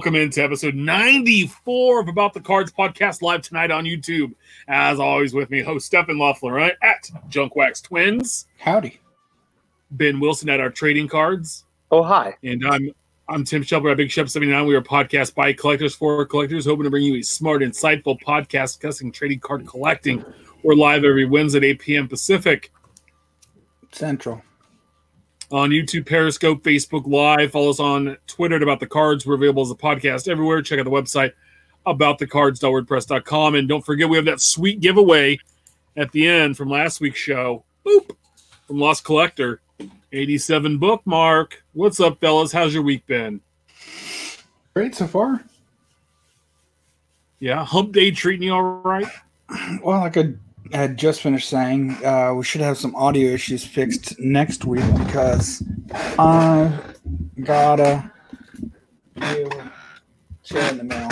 Welcome into episode 94 of About the Cards podcast live tonight on YouTube. As always, with me, host Stephen Loeffler right, at Junkwax Twins, Howdy. Ben Wilson at our trading cards, Oh, hi. and I'm I'm Tim Shelby at Big Shep 79. We are a podcast by collectors for collectors, hoping to bring you a smart, insightful podcast discussing trading card collecting. We're live every Wednesday at 8 p.m. Pacific Central. On YouTube, Periscope, Facebook Live. Follow us on Twitter at About the Cards. We're available as a podcast everywhere. Check out the website aboutthecards.wordpress.com. And don't forget, we have that sweet giveaway at the end from last week's show. Boop. From Lost Collector. 87 bookmark. What's up, fellas? How's your week been? Great so far. Yeah, hump day treating you all right? Well, like I had just finished saying, uh, we should have some audio issues fixed next week because I got a new chair in the mail.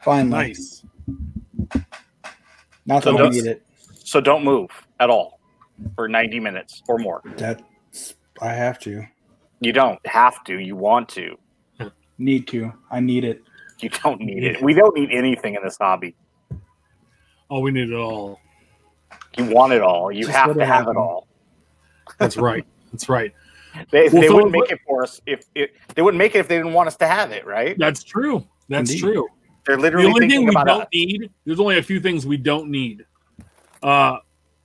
Finally. Nice. Not So that I does- need it. So don't move at all for 90 minutes or more. That's I have to. You don't have to. You want to. Need to. I need it. You don't need it. We don't need anything in this hobby. Oh, we need it all. You want it all. You Just have to it have it all. That's right. That's right. They, Well, they so wouldn't make it for us if it, they wouldn't make it if they didn't want us to have it, right? That's true. That's Indeed. true. They're literally The literally only thing we about don't us. need, there's only a few things we don't need. Uh,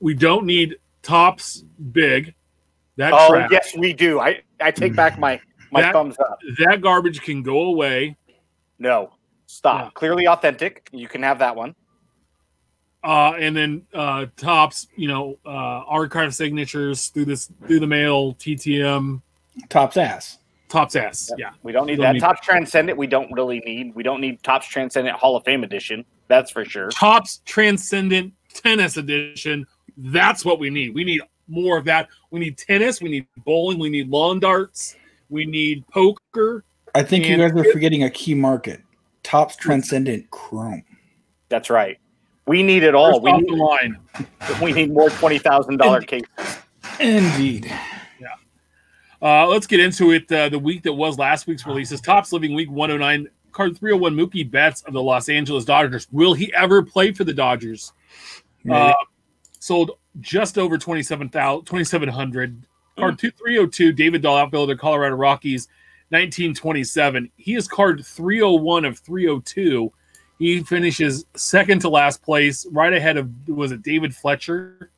we don't need Topps big. That Oh crap. yes, we do. I, I take back my my That- thumbs up. That garbage can go away. No, stop. Yeah. Clearly authentic. You can have that one. Uh, and then uh, Topps, you know, uh, archive signatures through this through the mail, TTM, Top's ass. tops ass. Yep. Yeah. We don't need Don't that. need- Topps Transcendent, we don't really need. We don't need Topps Transcendent Hall of Fame edition. That's for sure. Topps Transcendent Tennis Edition. That's what we need. We need more of that. We need tennis. We need bowling. We need lawn darts. We need poker. I think you guys are forgetting a key market. Topps Transcendent Chrome. That's right. We need it all. First We need, line. we need more twenty thousand dollar cases. Indeed. Uh, let's get into it. Uh, the week that was last week's releases. Topps Living Week 109. Card 301 Mookie Betts of the Los Angeles Dodgers. Will he ever play for the Dodgers? Uh, sold just over 27,000 2,700. Card three hundred two. David Dahl, outfielder, Colorado Rockies, 1927. He is card 301 of 302. He finishes second to last place, right ahead of, was it David Fletcher?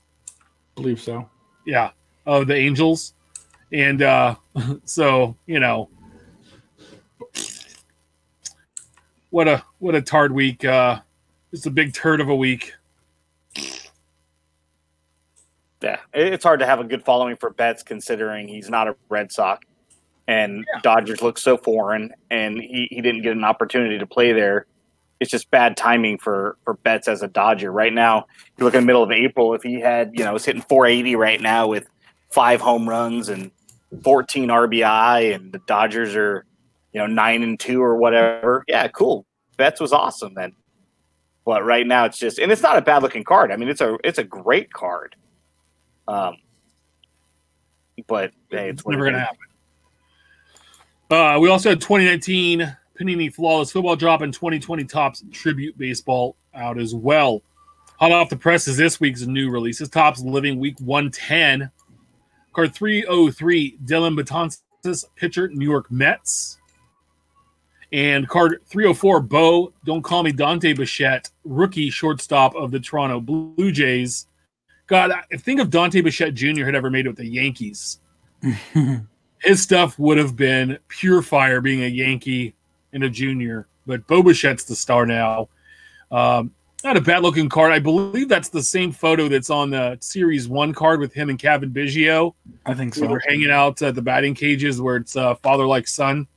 believe so. yeah, of the Angels. And uh so, you know, what a what a tard week. Uh it's a big turd of a week. Yeah, it's hard to have a good following for Betts considering he's not a Red Sox, and Dodgers look so foreign, and he, he didn't get an opportunity to play there. It's just bad timing for for Betts as a Dodger right now. You look in the middle of April, if he had you know was hitting 480 right now with five home runs and 14 RBI, and the Dodgers are you know nine and two or whatever. Yeah, cool. Betts was awesome then. But right now it's just, and it's not a bad looking card. I mean, it's a it's a great card. Um, but hey, it's It's never to happen. Uh, we also had 2019 Panini Flawless Football Drop and 2020 Topps Tribute Baseball out as well. Hot off the press is this week's new releases. Topps Living Week 110. Card 303, Dellin Betances, pitcher, New York Mets. And card 304, Bo, Don't Call Me Dante Bichette, rookie shortstop of the Toronto Blue Jays. God, I think if Dante Bichette Jr. had ever made it with the Yankees, his stuff would have been pure fire being a Yankee and a junior. But Bo Bichette's the star now. Um, not a bad looking card. I believe that's the same photo that's on the Series 1 card with him and Cavan Biggio. I think so. they're hanging out at the batting cages where it's uh, father like son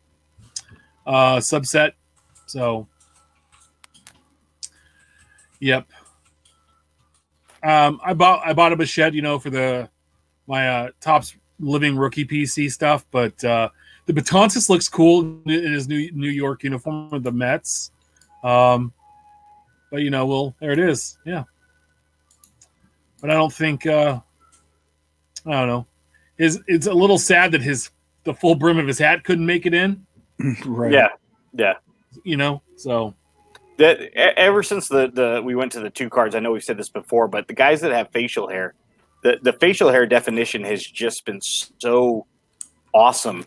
uh, subset. So, yep. Um, I bought I bought a Bichette, you know, for the my uh, Topps living rookie PC stuff, but uh, the Betances looks cool in his new New York uniform with the Mets. Um, but you know, well, there it is, yeah. But I don't think uh, I don't know. His it's a little sad that his the full brim of his hat couldn't make it in. right. Yeah, yeah. You know, so That ever since the the we went to the two cards, I know we've said this before, but the guys that have facial hair, the the facial hair definition has just been so awesome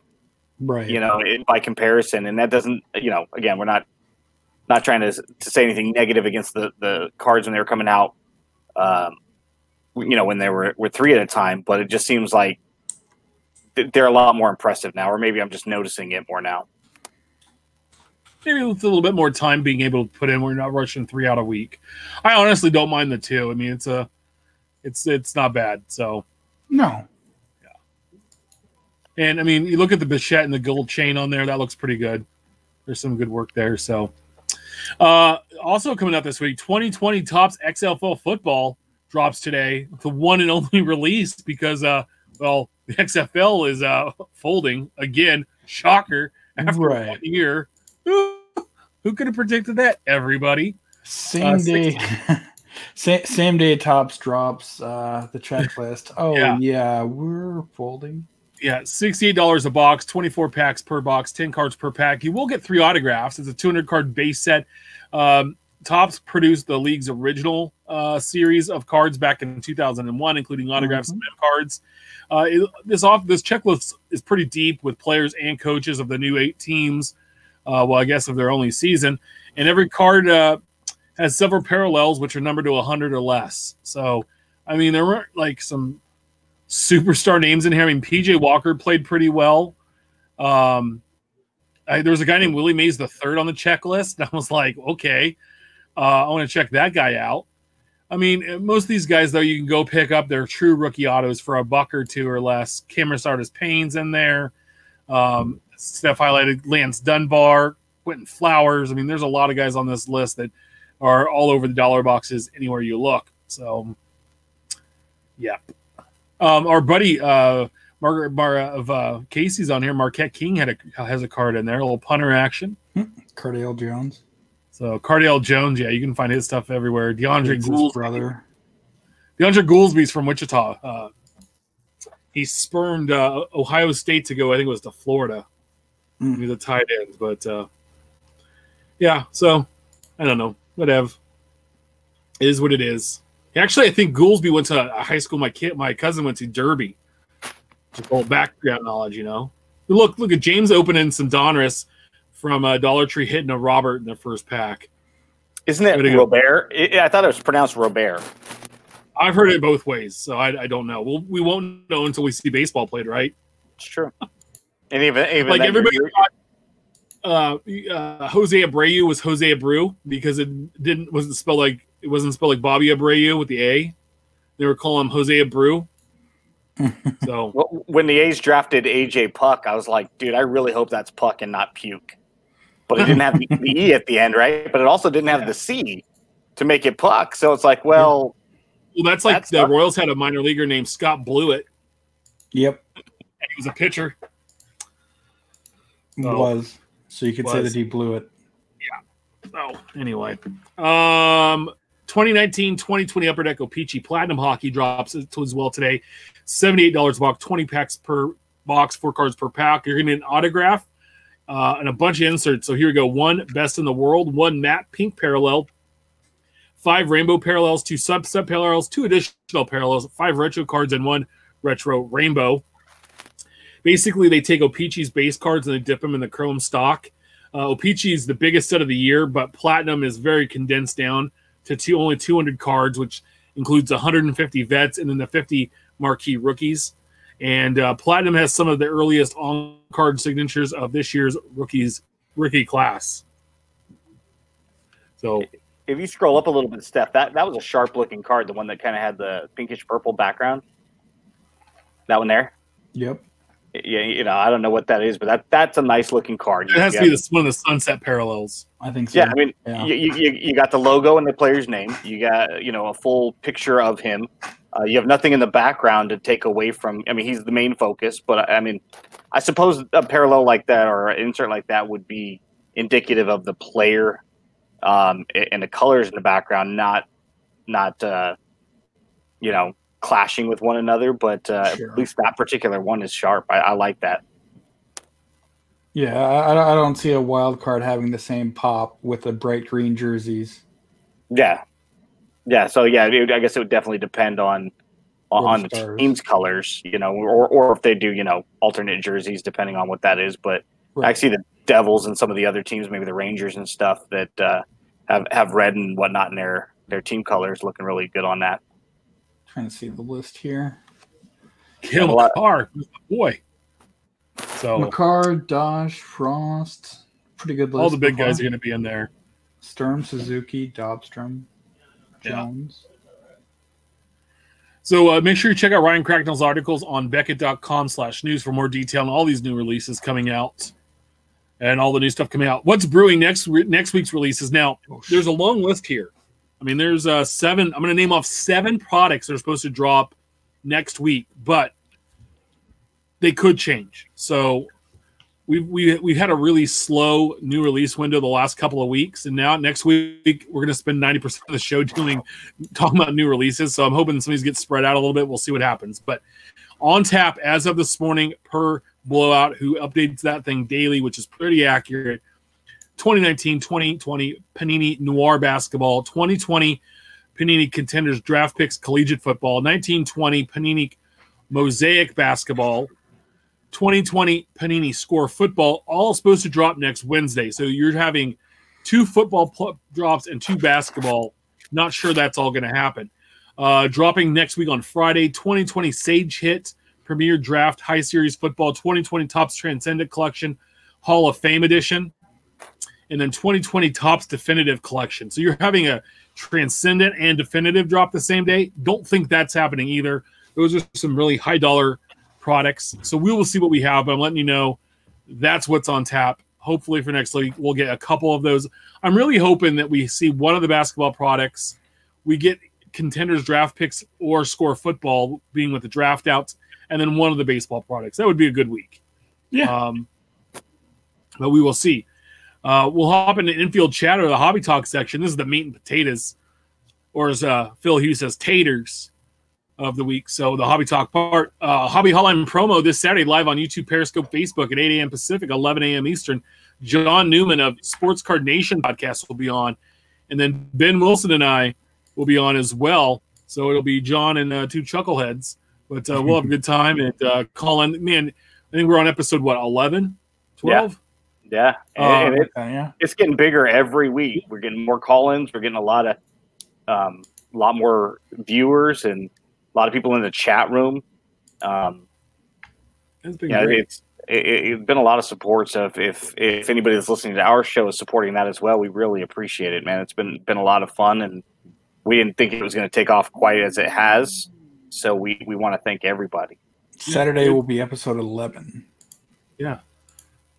Right. you know, it, by comparison. And that doesn't, you know, again, we're not not trying to to say anything negative against the the cards when they were coming out. Um, you know, when they were were three at a time, but it just seems like they're a lot more impressive now, or maybe I'm just noticing it more now. maybe with a little bit more time being able to put in, we're not rushing three out a week. I honestly don't mind the two. I mean, it's a, it's it's not bad. So, No. And I mean, you look at the Bichette and the gold chain on there. That looks pretty good. There's some good work there. So, uh, also coming out this week, 2020 Topps XFL football drops today. The one and only release because, uh, well, the XFL is uh folding again. Shocker after Right. one year. Who, who could have predicted that? Everybody. Same Uh, day. same, same day Topps drops uh the checklist. Oh Yeah. yeah, we're folding. Yeah, $68 a box, 24 packs per box, 10 cards per pack. You will get three autographs. It's a 200 card base set. Um, Topps produced the league's original uh, series of cards back in 2001, including autographs and mem cards. Uh, it- this off this checklist is pretty deep with players and coaches of the new eight teams. Uh, well, I guess of their only season, and every card uh, has several parallels, which are numbered to 100 or less. So, I mean, there weren't like some superstar names in here. I mean, PJ Walker played pretty well. Um, I, there was a guy named Willie Mays the third on the checklist, and I was like, okay, uh, I want to check that guy out. I mean, most of these guys though, you can go pick up their true rookie autos for a buck or two or less. Cameron Artis-Payne's in there. Um, Steph highlighted Lance Dunbar, Quinton Flowers. I mean, there's a lot of guys on this list that are all over the dollar boxes anywhere you look. So, yeah. Um, our buddy uh, Margaret Mar of uh, Casey's on here. Marquette King had a has a card in there, a little punter action. Cardale Jones. So Cardale Jones, yeah, you can find his stuff everywhere. DeAndre his brother. DeAndre Goolsby's from Wichita. Uh, he spurned uh, Ohio State to go. I think it was to Florida. Mm. He was a tight end, but uh, yeah. So I don't know. Whatever. It is what it is. Actually, I think Goolsby went to a high school. My kid, my cousin went to Derby. Just a little background knowledge, you know. Look, look at James opening some Donruss from uh, Dollar Tree, hitting a Robert in the first pack. Isn't it Way to go. Robert? I I thought it was pronounced Robert. I've heard it both ways, so I, I don't know. We'll, we won't know until we see baseball played, right? It's true. And even even like everybody thought uh, uh, Jose Abreu was Jose Abreu because it didn't wasn't spelled like it wasn't spelled like Bobby Abreu with the A. They were calling him Jose Abreu. so Well, when the A's drafted AJ Puk, I was like, dude, I really hope that's Puck and not Puke. But it didn't have the, the E at the end, right? But it also didn't have the C to make it Puck. So it's like, well, well, that's like That's the not- Royals had a minor leaguer named Scott Blewett. Yep, And he was a pitcher. Oh. was. So you could say that he blew it. Yeah. Oh, anyway. Um 2019-2020 Upper Deck O-Pee-Chee Platinum Hockey drops as well today. $78 a box, 20 packs per box, four cards per pack. You're gonna get an autograph uh, and a bunch of inserts. So here we go. One best in the world, one matte pink parallel, five rainbow parallels, two sub sub parallels, two additional parallels, five retro cards, and one retro rainbow. Basically, they take O-Pee-Chee's base cards and they dip them in the chrome stock. Uh, Opeachy is the biggest set of the year, but Platinum is very condensed down to two, only 200 cards, which includes 150 vets and then the 50 marquee rookies. And uh, Platinum has some of the earliest on-card signatures of this year's rookies rookie class. So if you scroll up a little bit, Steph, that, that was a sharp looking card, the one that kind of had the pinkish purple background. That one there. Yep. Yeah, you know, I don't know what that is, but that that's a nice looking card. it has You to be have- the, one of the sunset parallels. I think so. Yeah, I mean, Yeah. You, you, you- you got the logo and the player's name. You got you know a full picture of him. Uh, you have nothing in the background to take away from. I mean, he's the main focus, but I mean, I suppose a parallel like that or an insert like that would be indicative of the player um, and the colors in the background, not not uh, you know clashing with one another. But uh, Sure. at least that particular one is sharp. I, I like that. Yeah, I, I don't see a wild card having the same pop with the bright green jerseys. Yeah, yeah. So yeah, it, I guess it would definitely depend on on, on the stars. team's colors, you know, or or if they do, you know, alternate jerseys depending on what that is. But I see the Devils and some of the other teams, maybe the Rangers and stuff that uh, have have red and whatnot in their their team colors, looking really good on that. Trying to see the list here. Kill a lot- Makar, boy. So Makar, Dosh, Frost. Pretty good list. all the big guys are going to be in there. Sturm, Suzuki, Dobstrom, Yeah. Jones. So uh, make sure you check out Ryan Cracknell's articles on Beckett.com slash news for more detail on all these new releases coming out and all the new stuff coming out. What's brewing next re- next week's releases? Now, Oh, there's a long list here. I mean, there's uh, seven. I'm going to name off seven products that are supposed to drop next week, but they could change. So we've we, we've had a really slow new release window the last couple of weeks, and now next week we're going to spend 90 percent of the show doing talking about new releases. So I'm hoping some of these get spread out a little bit. We'll see what happens. But on tap as of this morning, per blowout, who updates that thing daily, which is pretty accurate. 2019 2020 Panini Noir Basketball, 2020 Panini Contenders Draft Picks Collegiate Football, 1920 Panini Mosaic Basketball, 2020 Panini Score Football, all supposed to drop next Wednesday. So you're having two football pl- drops and two basketball. Not sure that's all going to happen. Uh, dropping next week on Friday, 2020 Sage Hit Premier Draft High Series Football, 2020 Topps Transcendent Collection Hall of Fame Edition, and then 2020 Topps Definitive Collection. So you're having a Transcendent and Definitive drop the same day. Don't think that's happening either. Those are some really high dollar products. So we will see what we have, but I'm letting you know that's what's on tap. Hopefully for next week, we'll get a couple of those. I'm really hoping that we see one of the basketball products. We get contenders draft picks or score football being with the draft outs, and then one of the baseball products. That would be a good week. Yeah. Um, but we will see. Uh, we'll hop into infield chatter, the hobby talk section. This is the meat and potatoes, or as uh, Phil Hughes says, taters of the week. So the hobby talk part, uh, hobby hotline promo this Saturday live on YouTube, Periscope, Facebook at 8 a.m. Pacific, 11 a.m. Eastern. John Newman of Sports Card Nation podcast will be on, and then Ben Wilson and I will be on as well. So it'll be John and uh, two chuckleheads, but uh, we'll have a good time and uh, call in. Man, I think we're on episode what 11, 12. Yeah, Uh, and it, Okay, yeah. it's getting bigger every week. We're getting more call-ins. We're getting a lot of, um, a lot more viewers and a lot of people in the chat room. Um, It's been yeah, great. it's it, it- it's been a lot of support. So if, if if anybody that's listening to our show is supporting that as well, we really appreciate it, man. It's been been a lot of fun, and we didn't think it was going to take off quite as it has. So we we want to thank everybody. Saturday will be episode 11.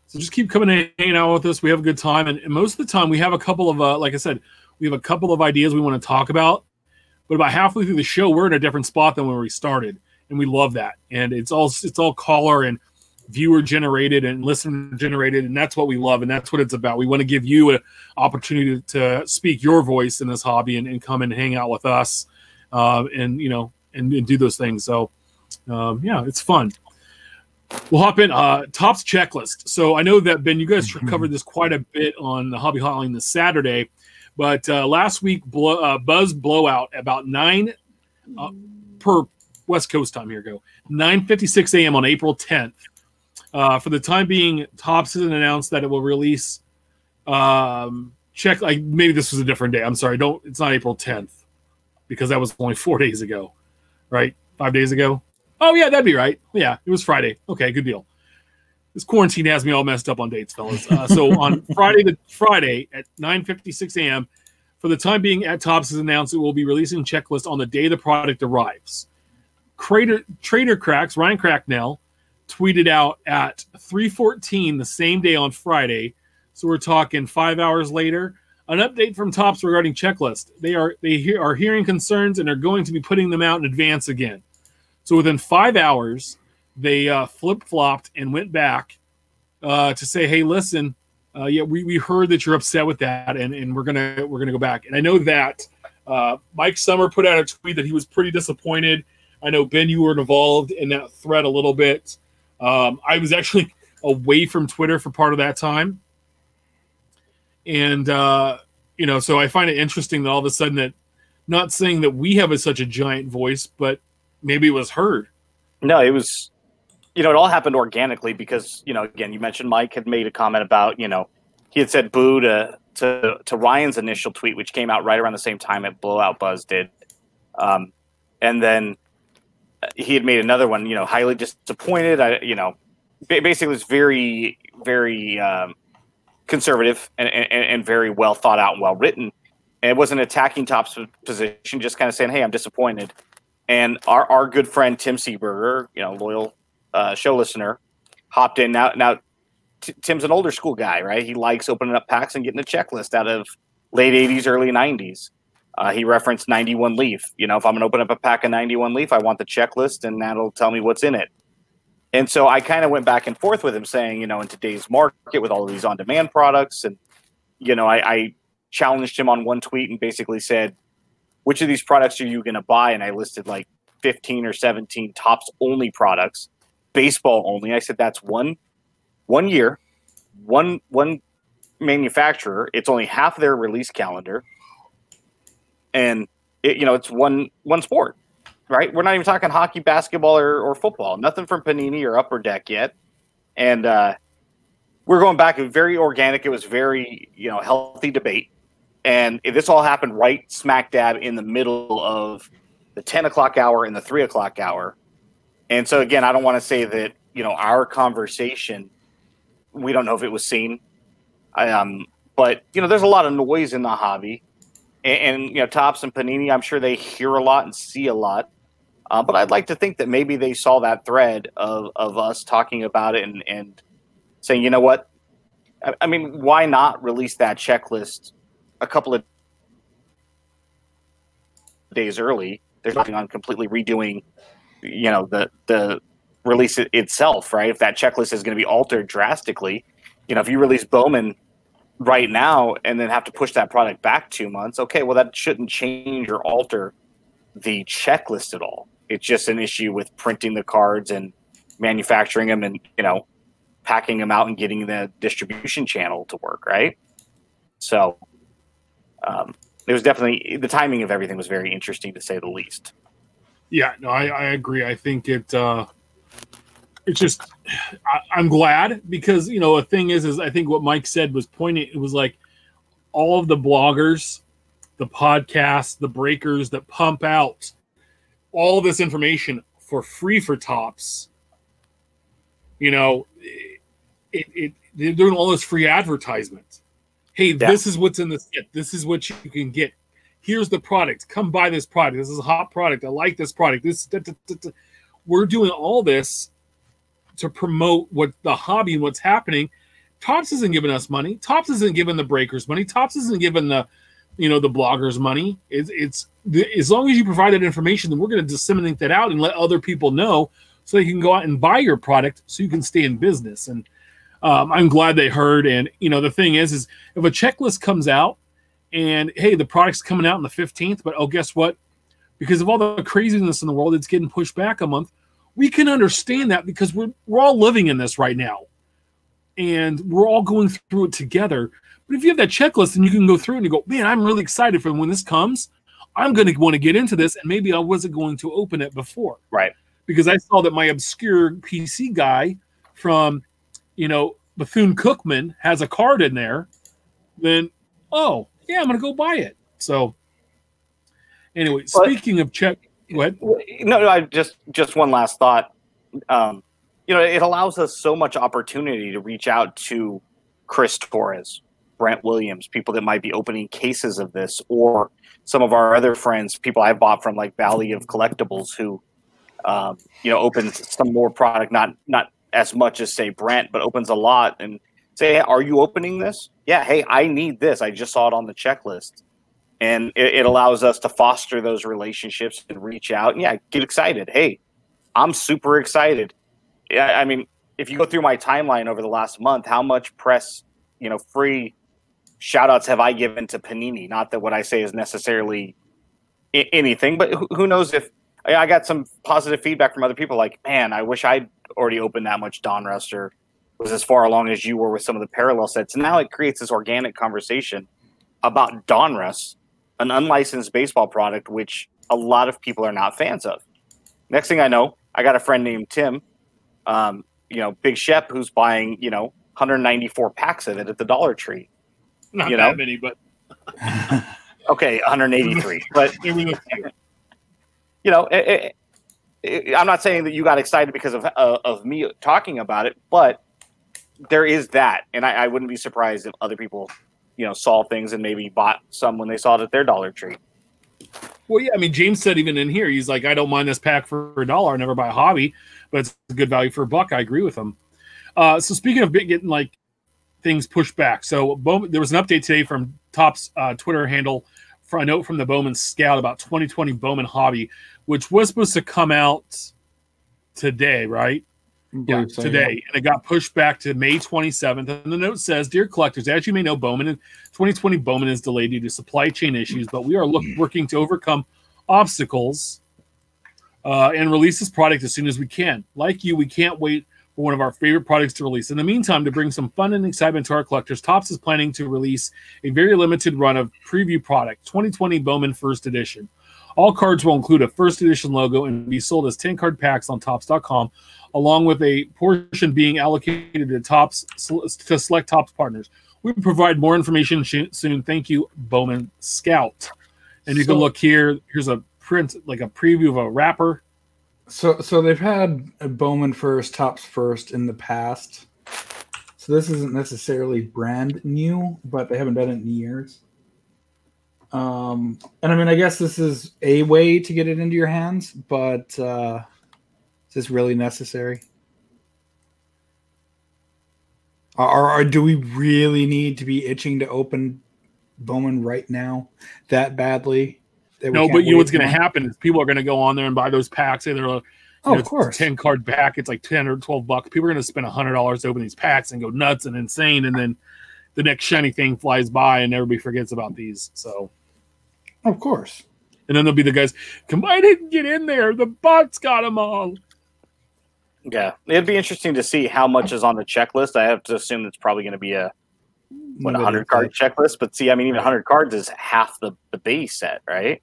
So just keep coming and hanging out with us. We have a good time, and, and most of the time we have a couple of, uh, like I said, we have a couple of ideas we want to talk about. But about halfway through the show, we're in a different spot than when we started, and we love that. And it's all it's all caller and viewer generated and listener generated, and that's what we love, and that's what it's about. We want to give you an opportunity to speak your voice in this hobby and, and come and hang out with us, uh, and you know, and, and do those things. So, um, yeah, it's fun. We'll hop in. Uh, Topps checklist. So I know that Ben, you guys Mhm. covered this quite a bit on the Hobby Hotline this Saturday, but uh, last week blow, uh, Buzz blowout about nine uh, per West Coast time. Here go nine fifty six a.m. on April tenth. Uh, for the time being, Topps has announced that it will release. Um, check like maybe this was a different day. I'm sorry. Don't. It's not April tenth because that was only four days ago, right? Five days ago. Oh yeah, that'd be right. Yeah, it was Friday. Okay, good deal. This quarantine has me all messed up on dates, fellas. Uh, so on Friday, the Friday at 9:56 a.m. For the time being, at Topps has announced it will be releasing checklist on the day the product arrives. Trader Trader Cracks Ryan Cracknell tweeted out at 3:14 the same day on Friday. So we're talking five hours later. An update from Topps regarding checklist. They are they hear, are hearing concerns and are going to be putting them out in advance again. So within five hours, they uh, flip flopped and went back uh, to say, "Hey, listen, uh, yeah, we, we heard that you're upset with that, and, and we're gonna we're gonna go back." And I know that uh, Mike Summer put out a tweet that he was pretty disappointed. I know Ben, you were involved in that thread a little bit. Um, I was actually away from Twitter for part of that time. And, uh, you know, so I find it interesting that all of a sudden that, not saying that we have a, such a giant voice, but maybe it was heard. No, it was, you know, it all happened organically because, you know, again, you mentioned Mike had made a comment about, you know, he had said boo to, to, to Ryan's initial tweet, which came out right around the same time that Blowout Buzz did. Um, and then he had made another one, you know, highly disappointed. I, you know, basically was very, very um, conservative and, and, and, very well thought out and well written. And it wasn't attacking Topps position, just kind of saying, "Hey, I'm disappointed." And our, our good friend Tim Seberger, you know, loyal uh, show listener, hopped in. Now, now T- Tim's an older school guy, right? He likes opening up packs and getting a checklist out of late '80s, early '90s. Uh, he referenced 91 Leaf. You know, if I'm going to open up a pack of 91 Leaf, I want the checklist, and that'll tell me what's in it. And so I kind of went back and forth with him, saying, you know, in today's market with all of these on-demand products, and you know, I, I challenged him on one tweet and basically said, which of these products are you going to buy? And I listed like 15 or 17 Topps only products, baseball only. I said that's one, one year, one one manufacturer. It's only half their release calendar and it, you know it's one one sport, right? We're not even talking hockey, basketball, or, or football. Nothing from Panini or Upper Deck yet, and uh, we're going back. Very organic. It was very you know healthy debate, and this all happened right smack dab in the middle of the ten o'clock hour and the three o'clock hour. And so again, I don't want to say that you know our conversation. We don't know if it was seen, um, but you know, there's a lot of noise in the hobby and, and, you know Topps and Panini, I'm sure they hear a lot and see a lot. Uh, but I'd like to think that maybe they saw that thread of, of us talking about it and, and saying, you know what? I, I mean, why not release that checklist a couple of days early? There's nothing on completely redoing, you know, the the release itself, right? If that checklist is going to be altered drastically, you know, if you release Bowman right now and then have to push that product back two months, okay, well, that shouldn't change or alter the checklist at all. It's just an issue with printing the cards and manufacturing them and, you know, packing them out and getting the distribution channel to work, right? So um, it was definitely the timing of everything was very interesting to say the least. Yeah, no, I, I agree. I think it, uh, it's just I, am glad because you know a thing is is I think what Mike said was pointing. It was like all of the bloggers, the podcasts, the breakers that pump out all this information for free for Topps. You know, it, it they're doing all this free advertisement. Hey, yeah. this is what's in the set. This is what you can get. Here's the product. Come buy this product. This is a hot product. I like this product. This da, da, da, we're doing all this to promote what the hobby and what's happening. Topps isn't giving us money. Topps isn't giving the breakers money. Topps isn't giving the, you know, the bloggers money. It's, it's the, as long as you provide that information, then we're going to disseminate that out and let other people know so they can go out and buy your product so you can stay in business. And um, I'm glad they heard. And you know, the thing is, is if a checklist comes out and hey, the product's coming out on the 15th, but oh, guess what? Because of all the craziness in the world, it's getting pushed back a month we can understand that because we're we're all living in this right now, and we're all going through it together. But if you have that checklist and you can go through and you go, man, I'm really excited for when this comes. I'm going to want to get into this, and maybe I wasn't going to open it before, right? Because I saw that my obscure PC guy from, you know, Bethune Cookman has a card in there. Then, oh yeah, I'm going to go buy it. So, anyway, but, speaking of check, what? No, no. I just just one last thought. Um, you know, it allows us so much opportunity to reach out to Chris Torres, Brent Williams, people that might be opening cases of this, or some of our other friends, people I've bought from like Valley of Collectibles, who um, you know opens some more product, not not as much as say Brent, but opens a lot and say, hey, "Are you opening this?" Yeah. Hey, I need this. I just saw it on the checklist and it, it, allows us to foster those relationships and reach out and yeah get excited hey i'm super excited yeah i mean if you go through my timeline over the last month how much press you know free shout outs have i given to panini not that what i say is necessarily anything but who, who knows if i got some positive feedback from other people like man i wish i'd already opened that much Don or was as far along as you were with some of the parallel sets. And now it creates this organic conversation about Donruss, an unlicensed baseball product, which a lot of people are not fans of. Next thing I know, I got a friend named Tim, um, you know, Big Shep, who's buying, you know, 194 packs of it at the Dollar Tree. Not You that know? many, but Okay, 183. but there was a few. You know, it, it, I'm not saying that you got excited because of uh, of me talking about it, but there is that, and I, I wouldn't be surprised if other people, you know, saw things and maybe bought some when they saw it at their Dollar Tree. Well, yeah, I mean, James said even in here, he's like, I don't mind this pack for a dollar. I never buy a hobby, but it's a good value for a buck. I agree with him. Uh, so speaking of getting like things pushed back, so Bowman, there was an update today from Top's uh, Twitter handle for a note from the Bowman Scout about 2020 Bowman Hobby, which was supposed to come out today, right? Yeah, so, today, and it got pushed back to May 27th. And the note says, "Dear collectors, as you may know, Bowman in 2020 Bowman is delayed due to supply chain issues, but we are look, working to overcome obstacles uh, and release this product as soon as we can. Like you, we can't wait for one of our favorite products to release. In the meantime, to bring some fun and excitement to our collectors, Topps is planning to release a very limited run of preview product, 2020 Bowman First Edition." All cards will include a first edition logo and be sold as 10 card packs on topps.com along with a portion being allocated to Topps to select Topps partners. We will provide more information soon. Thank you, Bowman Scout. And you can look here. Here's a print, like a preview of a wrapper. So, so they've had a Bowman first, Topps first in the past. So this isn't necessarily brand new, but they haven't done it in years. Um, and I mean, I guess this is a way to get it into your hands, but uh, is this really necessary? Or, or do we really need to be itching to open Bowman right now that badly? that No, but you know what's going to happen is people are going to go on there and buy those packs. They're a Oh, of course. 10 card pack. It's like 10 or 12 bucks. People are going to spend $100 to open these packs and go nuts and insane. And then the next shiny thing flies by and everybody forgets about these. So. Of course. And then there'll be the guys, come, I didn't get in there. The bots got them all. Yeah, it'd be interesting to see how much is on the checklist. I have to assume it's probably going to be a what a hundred card checklist. But see, I mean, even hundred cards is half the the base set, right?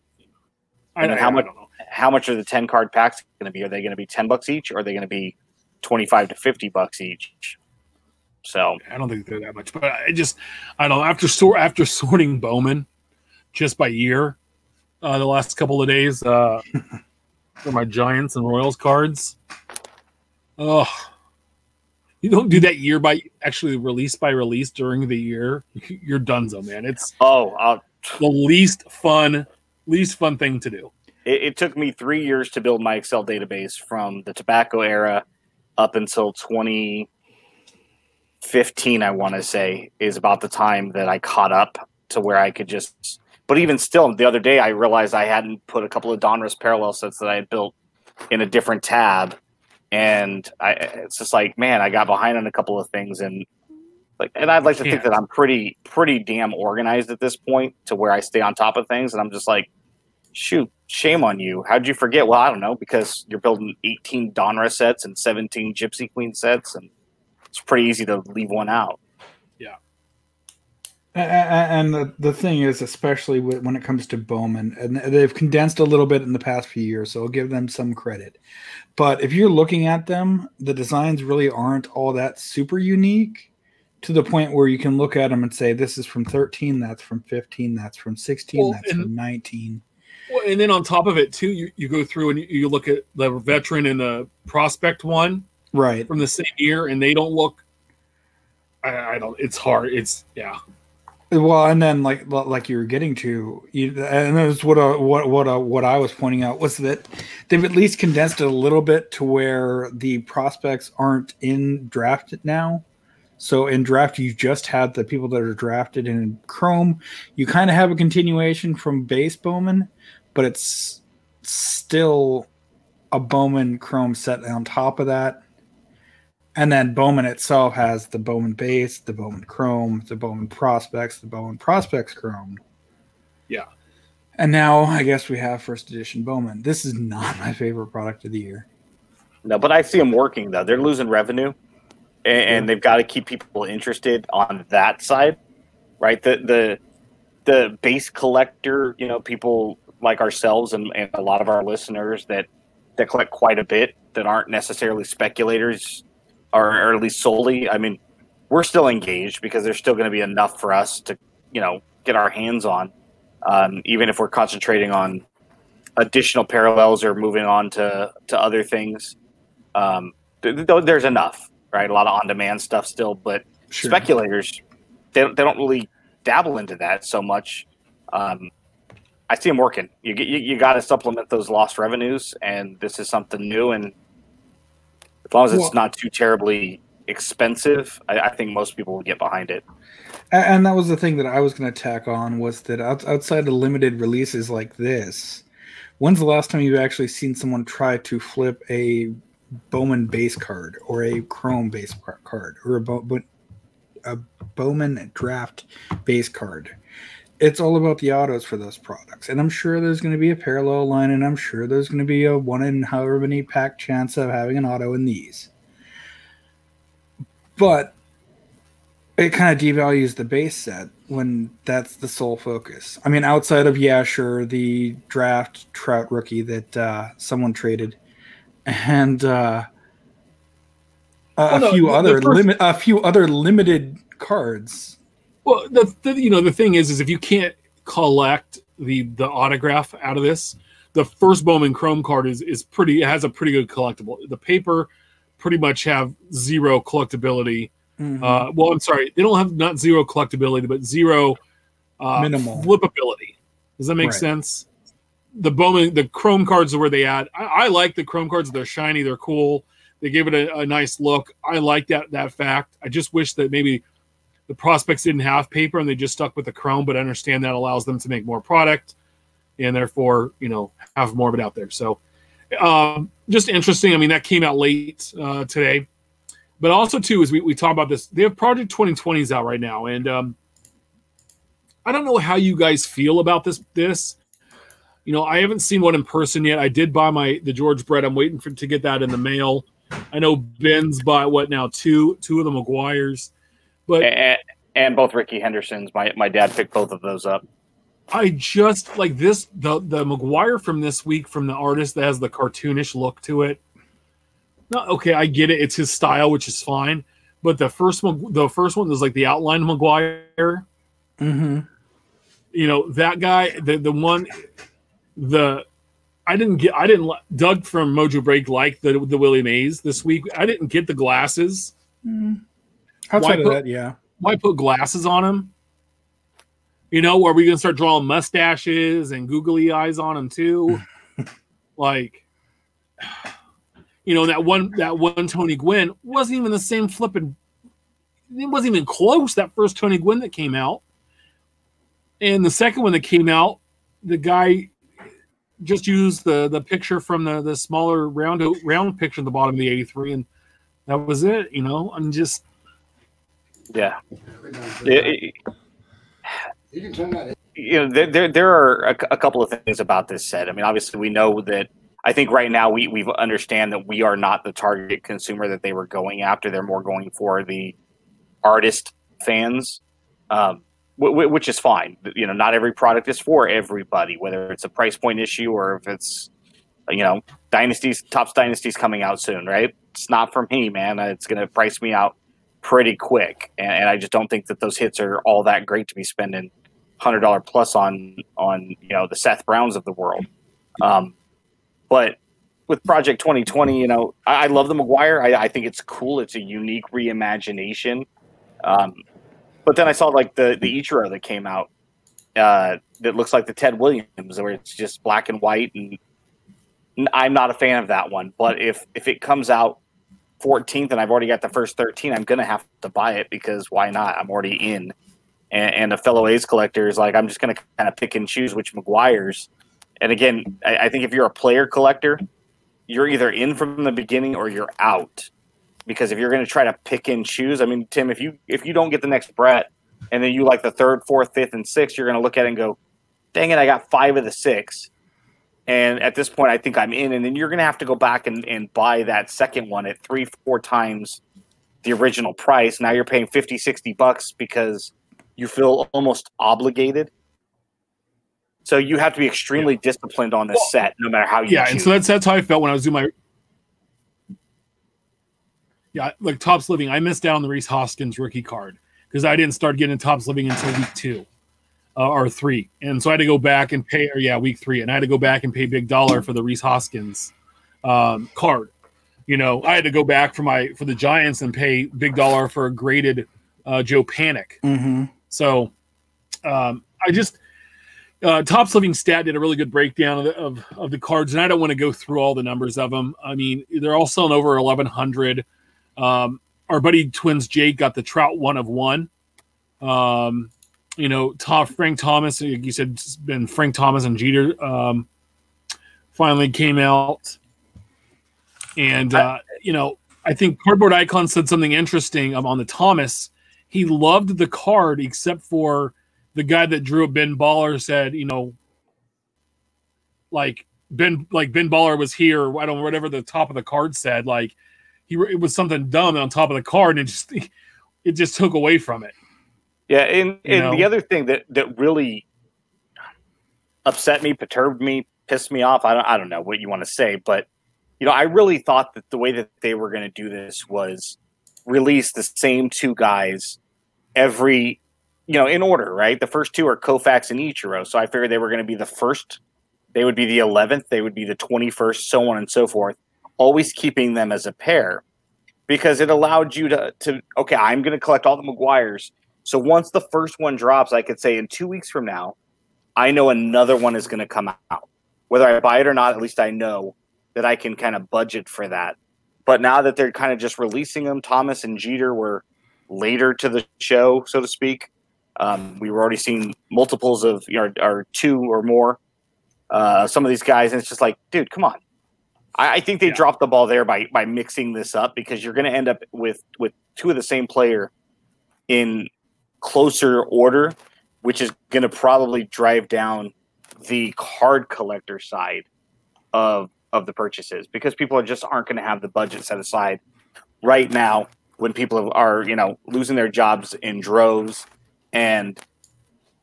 I And don't, how I much- don't know. How much are the ten card packs going to be? Are they going to be ten bucks each, or are they going to be twenty five to fifty bucks each? So I don't think they're that much, but I just, I don't know. After sort after sorting Bowman just by year, uh, the last couple of days uh, for my Giants and Royals cards, oh, you don't do that year by actually release by release during the year. You're donezo, man. It's oh, uh, the least fun, least fun thing to do. it, it took me three years to build my Excel database from the tobacco era up until 2015, I want to say, is about the time that I caught up to where I could just. But even still, the other day I realized I hadn't put a couple of Donruss parallel sets that I had built in a different tab, and I it's just like, man, I got behind on a couple of things, and like, and I'd like to think that I'm pretty pretty damn organized at this point to where I stay on top of things, and I'm just like shoot, shame on you. How'd you forget? Well, I don't know, because you're building 18 Donruss sets and 17 Gypsy Queen sets, and it's pretty easy to leave one out. A- a- a- And the, the thing is, especially when it comes to Bowman, and they've condensed a little bit in the past few years, so I'll give them some credit. But if you're looking at them, the designs really aren't all that super unique to the point where you can look at them and say, this is from 13, that's from 15, that's from 16, Well, that's and- from 19. Well, and then on top of it too, you, you go through and you, you look at the veteran and the prospect one Right. from the same year, and they don't look. I, I don't. It's hard. It's yeah. Well, and then like like you were getting to, you, and that's what uh, what what uh, what I was pointing out was that they've at least condensed it a little bit to where the prospects aren't in draft now. So in draft, you just had the people that are drafted in Chrome. You kind of have a continuation from base Bowman, but it's still a Bowman Chrome set on top of that. And then Bowman itself has the Bowman base, the Bowman Chrome, the Bowman Prospects, the Bowman Prospects Chrome. Yeah. And now I guess we have first edition Bowman. This is not my favorite product of the year. No, but I see them working though. They're losing revenue, and, and they've got to keep people interested on that side, right? The the the base collector, you know, people like ourselves and, and a lot of our listeners that that collect quite a bit that aren't necessarily speculators or, or at least solely. I mean, we're still engaged because there's still going to be enough for us to, you know, get our hands on, um, even if we're concentrating on additional parallels or moving on to to other things. Um, th- th- there's enough, right? A lot of on-demand stuff still, but Sure. speculators they, don't- they don't really dabble into that so much. Um, I see them working. You get- you, you got to supplement those lost revenues, and this is something new. And as long as it's Well- not too terribly expensive, I, I think most people will get behind it. And that was the thing that I was going to tack on was that out- outside of limited releases like this, when's the last time you've actually seen someone try to flip a Bowman base card or a Chrome base card or a, a Bowman draft base card? It's all about the autos for those products. And I'm sure there's going to be a parallel line, and I'm sure there's going to be a one in however many pack chance of having an auto in these. But it kind of devalues the base set when that's the sole focus. I mean, outside of yeah, sure, the draft Trout rookie that uh, someone traded, and uh, a, Well, no, few the- the other first- limit, a few other limited cards. Well, the, the you know the thing is, is if you can't collect the the autograph out of this, the first Bowman Chrome card is is pretty it has a pretty good collectible. The paper pretty much have zero collectability. Mhm. Uh, well, I'm sorry, they don't have not zero collectability, but zero uh, Minimal. flippability. Does that make Right. sense? The Bowman, the Chrome cards are where they add. I, I like the Chrome cards. They're shiny. They're cool. They give it a, a nice look. I like that that fact. I just wish that maybe the prospects didn't have paper and they just stuck with the Chrome. But I understand that allows them to make more product, and therefore you know have more of it out there. So um, just interesting. I mean, that came out late uh, today but also too is we, we talk about this they have project 2020s out right now and um i don't know how you guys feel about this this you know i haven't seen one in person yet i did buy my the George Brett i'm waiting for to get that in the mail i know ben's bought what now two two of the McGwires but And, and both Rickey Hendersons, my, my dad picked both of those up. i just like this the the McGwire from this week from the artist that has the cartoonish look to it no okay i get it it's his style which is fine but the first one the first one was like the outline McGwire Mhm. you know that guy the the one the I didn't get I didn't li- Doug from Mojo Break liked the the Willie Mays this week. I didn't get the glasses. Mhm. Outside of put- that, yeah. Why put glasses on him? You know, are we gonna start drawing mustaches and googly eyes on him too? like, you know, that one that one Tony Gwynn wasn't even the same flipping. It wasn't even close. That first Tony Gwynn that came out, and the second one that came out, the guy just used the the picture from the the smaller round round picture at the bottom of the 83 and that was it you know i'm just Yeah. It- it- You can turn that. you know, there, there, there are a, a couple of things about this set. I mean, obviously, we know that. I think right now we we understand that we are not the target consumer that they were going after. They're more going for the artist fans, um, wh- wh- which is fine. You know, not every product is for everybody, whether it's a price point issue or if it's, you know, dynasties, Topps dynasties coming out soon, right? It's not for me, man. It's going to price me out pretty quick, and, and I just don't think that those hits are all that great to be spending hundred dollar plus on on you know the Seth Browns of the world. Um, but with Project 2020, you know, I, I love the McGwire. I, I think it's cool. It's a unique reimagination. Um, but then I saw like the the Ichiro that came out uh, that looks like the Ted Williams, where it's just black and white, and I'm not a fan of that one. But if if it comes out 14th and I've already got the first 13, I'm gonna have to buy it because why not? I'm already in and, and a fellow A's collector is like, I'm just going to kind of pick and choose which McGwire's. And again, I, I think if you're a player collector, you're either in from the beginning or you're out. Because if you're going to try to pick and choose, I mean, Tim, if you if you don't get the next Brett, and then you like the third, fourth, fifth, and sixth, you're going to look at it and go, "Dang it, I got five of the six. And at this point, I think I'm in. And then you're going to have to go back and, and buy that second one at three, four times the original price. Now you're paying 50, 60 bucks because you feel almost obligated. So you have to be extremely disciplined on this Well, set, no matter how you yeah, choose. and so that's that's how I felt when I was doing my. Yeah, like Topps Living, I missed out on the Rhys Hoskins rookie card because I didn't start getting Topps Living until week two uh, or three, and so I had to go back and pay. Or yeah, week three, and I had to go back and pay big dollar for the Rhys Hoskins um, card. You know, I had to go back for my for the Giants and pay big dollar for a graded uh, Joe Panik. Mm-hmm. So um, I just uh, Topps Living Stat did a really good breakdown of the, of, of the cards, and I don't want to go through all the numbers of them. I mean, they're all selling over eleven hundred. Um, our buddy Twins Jake got the Trout one of one. Um, you know, Tom, Frank Thomas, like you said, it's been Frank Thomas and Jeter um, finally came out, and uh, you know, I think Cardboard Icon said something interesting on the Thomas. He loved the card, except for the guy that drew it, Ben Baller, said, you know, like Ben, like Ben Baller was here. I don't know whatever the top of the card said. Like he, it was something dumb on top of the card, and it just, it just took away from it. Yeah, and, and the other thing that that really upset me, perturbed me, pissed me off. I don't I don't know what you want to say, but you know, I really thought that the way that they were going to do this was release the same two guys every you know, in order, right? The first two are Koufax and Ichiro. So I figured they were going to be the first, they would be the 11th, they would be the 21st, so on and so forth, always keeping them as a pair because it allowed you to, to okay, I'm going to collect all the McGwires. So once the first one drops, I could say in two weeks from now, I know another one is going to come out. Whether I buy it or not, at least I know that I can kind of budget for that. But now that they're kind of just releasing them, Thomas and Jeter were later to the show, so to speak. Um, we were already seeing multiples of you know, or two or more. Uh, some of these guys, and it's just like, dude, come on. I, I think they Yeah. dropped the ball there by by mixing this up because you're going to end up with with two of the same player in closer order, which is going to probably drive down the card collector side of of the purchases because people are just aren't going to have the budget set aside right now when people are you know losing their jobs in droves and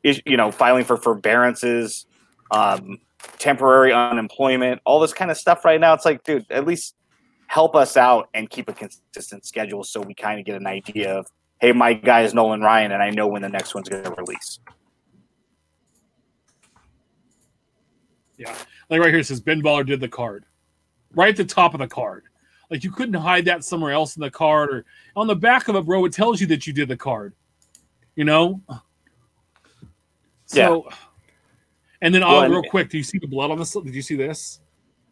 you know filing for forbearances um temporary unemployment all this kind of stuff right now. It's like dude at least help us out and keep a consistent schedule so we kind of get an idea of hey my guy is nolan ryan and i know when the next one's going to release Yeah. Like right here it says Ben Baller did the card. Right at the top of the card. Like you couldn't hide that somewhere else in the card or on the back of it, bro, it tells you that you did the card. You know? So and then Well, uh, real quick, do you see the blood on this? Did you see this?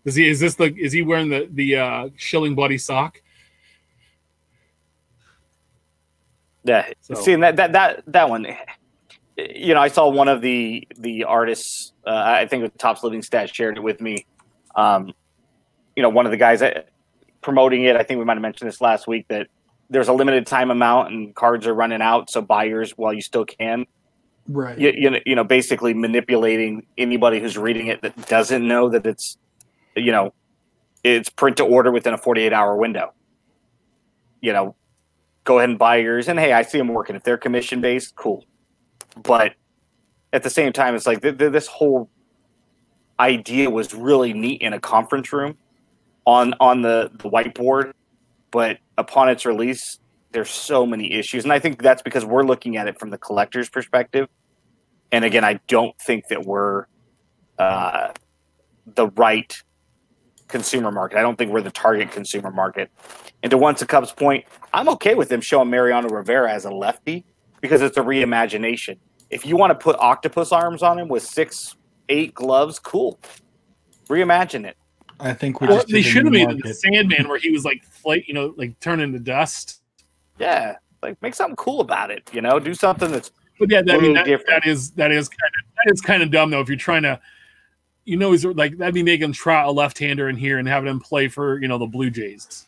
Is he is this the is he wearing the the uh Schilling bloody sock? Yeah, So- see, that that that that one, you know, I saw one of the the artists. Uh, I think it was Topps Living Stat shared it with me. Um, you know, one of the guys that, promoting it. I think we might have mentioned this last week that there's a limited time amount and cards are running out. So buyers, while you still can, Right. you, you know, you know, basically manipulating anybody who's reading it that doesn't know that it's, you know, it's print to order within a 48 hour window. You know, go ahead and buy yours. And hey, I see them working. If they're commission based, cool. But at the same time, it's like th- th- this whole idea was really neat in a conference room on on the, the whiteboard, but upon its release, there's so many issues, and I think that's because we're looking at it from the collector's perspective. And again, I don't think that we're uh, the right consumer market. I don't think we're the target consumer market. And to once a Cubs point, I'm okay with them showing Mariano Rivera as a lefty because it's a reimagination. If you want to put octopus arms on him with six, eight gloves, cool. Reimagine it. I think we Well, just they should have made the. Sandman where he was like flake, you know, like turn into dust. Yeah, like make something cool about it. You know, do something that's But yeah, that, I mean, that, that is that is kind of that is kind of dumb though. If you're trying to, you know, he's like that'd be making try a left-hander in here and having him play for you know the Blue Jays.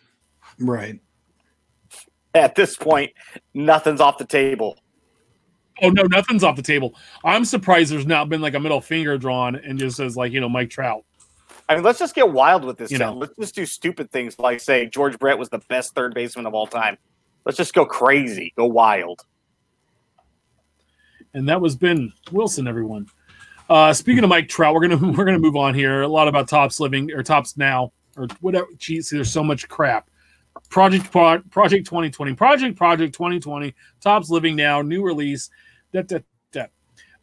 Right. at this point, nothing's off the table. Oh no, nothing's off the table. I'm surprised there's not been like a middle finger drawn and just says like you know Mike Trout. I mean, let's just get wild with this. You set. know. Let's just do stupid things like say George Brett was the best third baseman of all time. Let's just go crazy, go wild. And that was Ben Wilson, everyone. Uh, speaking of Mike Trout, we're gonna we're gonna move on here. A lot about topps living or topps now or whatever. Geez, there's so much crap. Project Pro- Project 2020, Project Project 2020, topps living now, new release. That that that.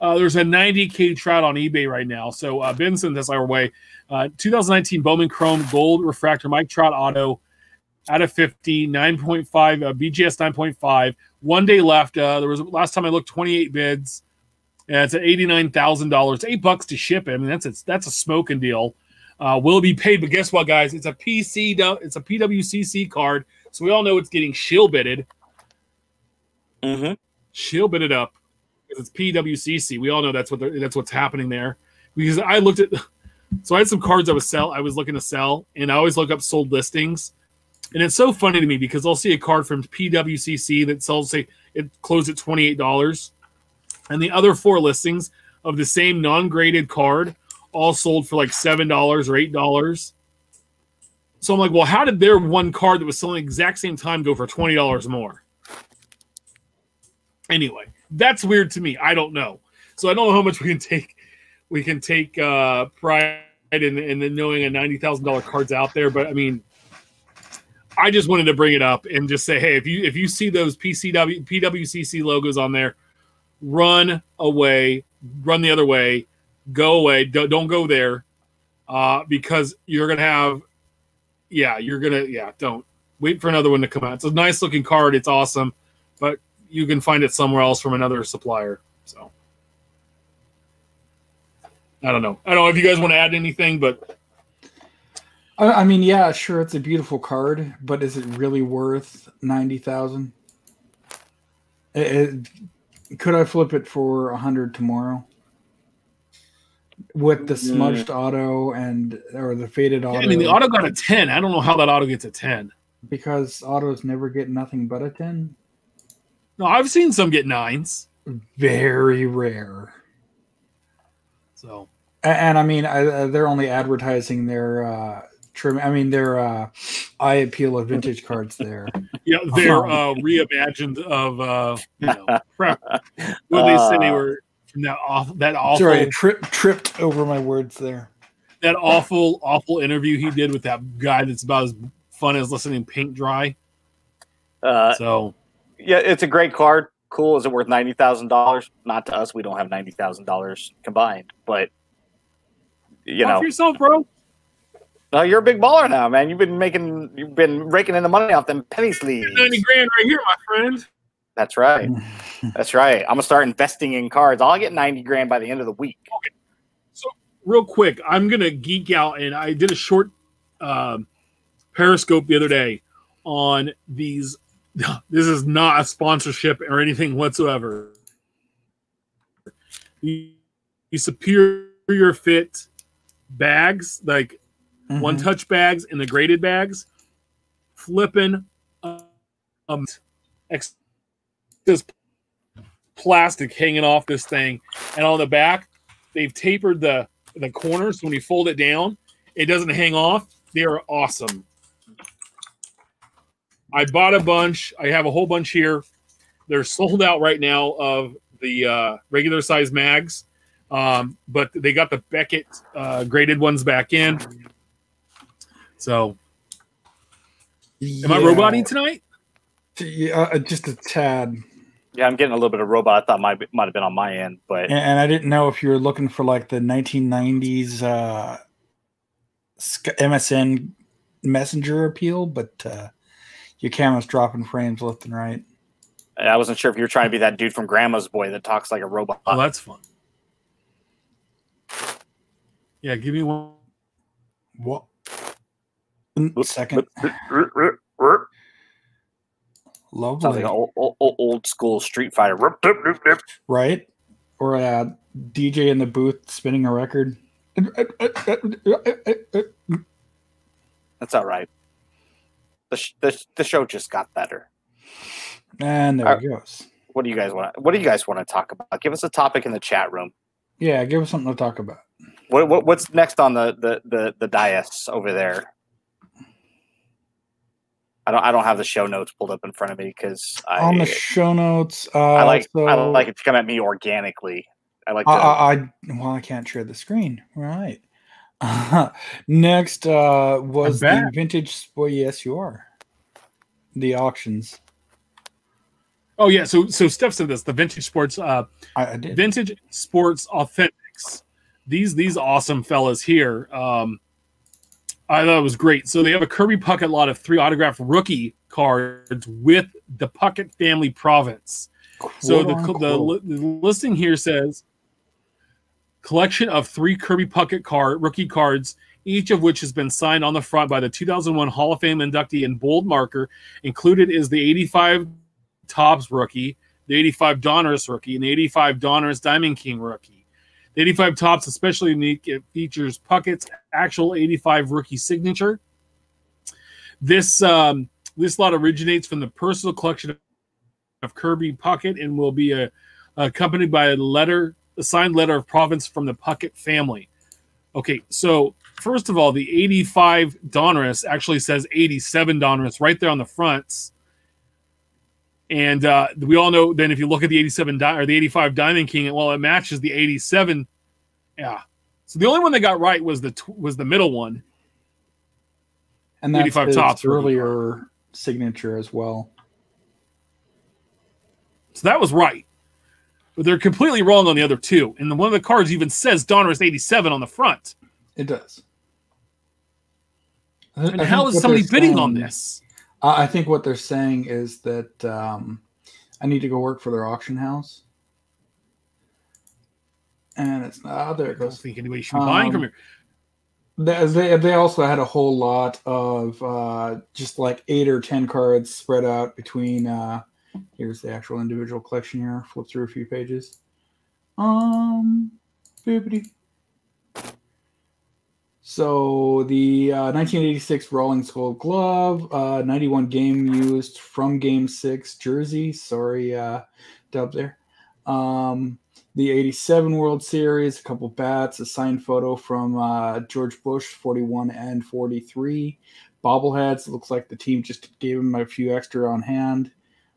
Uh, there's a 90k trout on eBay right now. So uh, Benson, this our way. Uh, 2019 Bowman Chrome Gold Refractor Mike Trout Auto out of 50, 9.5 uh, BGS 9.5. One day left. Uh, there was last time I looked, 28 bids. Yeah, it's at eighty-nine thousand dollars, eight bucks to ship it. I mean, that's a, that's a smoking deal. Uh, will be paid, but guess what, guys? It's a PC, it's a PWCC card, so we all know it's getting shield bidded. Mm-hmm. Shield bidded up because it's PWCC. We all know that's what that's what's happening there. Because I looked at, so I had some cards I was sell, I was looking to sell, and I always look up sold listings, and it's so funny to me because I'll see a card from PWCC that sells say it closed at twenty-eight dollars and the other four listings of the same non-graded card all sold for like seven dollars or eight dollars. So I'm like, well, how did their one card that was selling the exact same time go for twenty dollars more? Anyway, that's weird to me. I don't know. So I don't know how much we can take. We can take uh, pride in, in knowing a ninety thousand dollar card's out there, but I mean, I just wanted to bring it up and just say, hey, if you if you see those PCW PWCC logos on there, run away, run the other way, go away, don't, don't go there, uh, because you're gonna have, yeah, you're gonna, yeah, don't wait for another one to come out. It's a nice looking card, it's awesome, but you can find it somewhere else from another supplier. So I don't know. I don't know if you guys want to add anything, but I, mean, yeah, sure, it's a beautiful card, but is it really worth ninety thousand? Could I flip it for a hundred tomorrow? With the smudged auto and or the faded auto? yeah, I mean, the auto got a ten. I don't know how that auto gets a ten. because autos never get nothing but a ten. No, I've seen some get nines. Very rare. So A- And, I mean, I, uh, they're only advertising their uh, trim. I mean, their uh, eye appeal of vintage cards there. yeah, they're uh, reimagined of uh, you know, crap. What they said they Uh, were from that awful, that awful, Sorry, I tri- tripped over my words there. that awful, awful interview he did with that guy that's about as fun as listening to paint dry. Uh, So yeah, it's a great card. Cool. Is it worth ninety thousand dollars? Not to us. We don't have ninety thousand dollars combined. But you talk know, yourself, bro. No, you're a big baller now, man. You've been making, you've been raking in the money off them penny sleeves. Ninety grand right here, my friend. That's right. That's right. I'm gonna start investing in cards. I'll get ninety grand by the end of the week. Okay. So real quick, I'm gonna geek out, and I did a short um, Periscope the other day on these. This is not a sponsorship or anything whatsoever. The, the superior fit bags, like one Mhm. touch bags and the graded bags, flipping um, um ex- this plastic hanging off this thing, and on the back they've tapered the the corners. So when you fold it down, it doesn't hang off. They are awesome. I bought a bunch. I have a whole bunch here. They're sold out right now of the uh, regular size mags, um, but they got the Beckett uh, graded ones back in. So, am I roboting tonight? Yeah, uh, just a tad. Yeah, I'm getting a little bit of robot. I thought might might have been on my end, but And, and I didn't know if you were looking for like the 1990s uh, MSN Messenger appeal, but uh, your camera's dropping frames left and right. I wasn't sure if you were trying to be that dude from Grandma's Boy that talks like a robot. Oh, that's fun. Yeah, give me one. What? Second, Sounds lovely, like an old, old, old school Street Fighter. right? Or a DJ in the booth spinning a record. That's all right. The, sh- the, sh- the show just got better. And there Uh, it goes. What do you guys want? What do you guys want to talk about? Give us a topic in the chat room. Yeah, give us something to talk about. What, what what's next on the the the, the dais over there? I don't I don't have the show notes pulled up in front of me because I On the show notes, uh, I like so, I like it to come at me organically. I like to I, I, I well, I can't share the screen. Right. next uh, was the vintage. Well, yes, you are. The auctions. Oh yeah, so so Steph said this. The vintage sports, uh, I, I did. vintage sports authentics. These these awesome fellas here. Um, I thought it was great. So they have a Kirby Puckett lot of three autographed rookie cards with the Puckett family province. So the, the, the listing here says collection of three Kirby Puckett card rookie cards, each of which has been signed on the front by the 2001 Hall of Fame inductee in bold marker. Included is the 85 Topps rookie, the 85 Donruss rookie, and the 85 Donruss Diamond King rookie. The 85 Topps especially unique. It features Puckett's actual 85 rookie signature. This um, this lot originates from the personal collection of Kirby Puckett and will be a, accompanied by a letter, a signed letter of province from the Puckett family. Okay, so first of all, the 85 Donruss actually says 87 Donruss right there on the fronts. And uh, we all know then if you look at the 87 di- or the 85 Diamond King, well, it matches the 87. Yeah. So the only one they got right was the tw- was the middle one. and that's 85 his topps earlier signature as well. So that was right. But they're completely wrong on the other two. And the one of the cards even says Donruss 87 on the front. It does. And I how is somebody bidding on this? I I think what they're saying is that um, I need to go work for their auction house, and it's not. Oh, there I it don't goes. think anybody should be buying from Um, here. They, they also had a whole lot of uh, just like eight or ten cards spread out between. Uh, here's the actual individual collection here. Flip through a few pages. Um, boopity. So the uh, 1986 Rawlings Gold Glove, uh, 91 game used from Game Six jersey. Sorry, uh, dub there. Um, the 87 World Series, a couple bats, a signed photo from uh, George Bush, 41 and 43. Bobbleheads. It looks like the team just gave him a few extra on hand.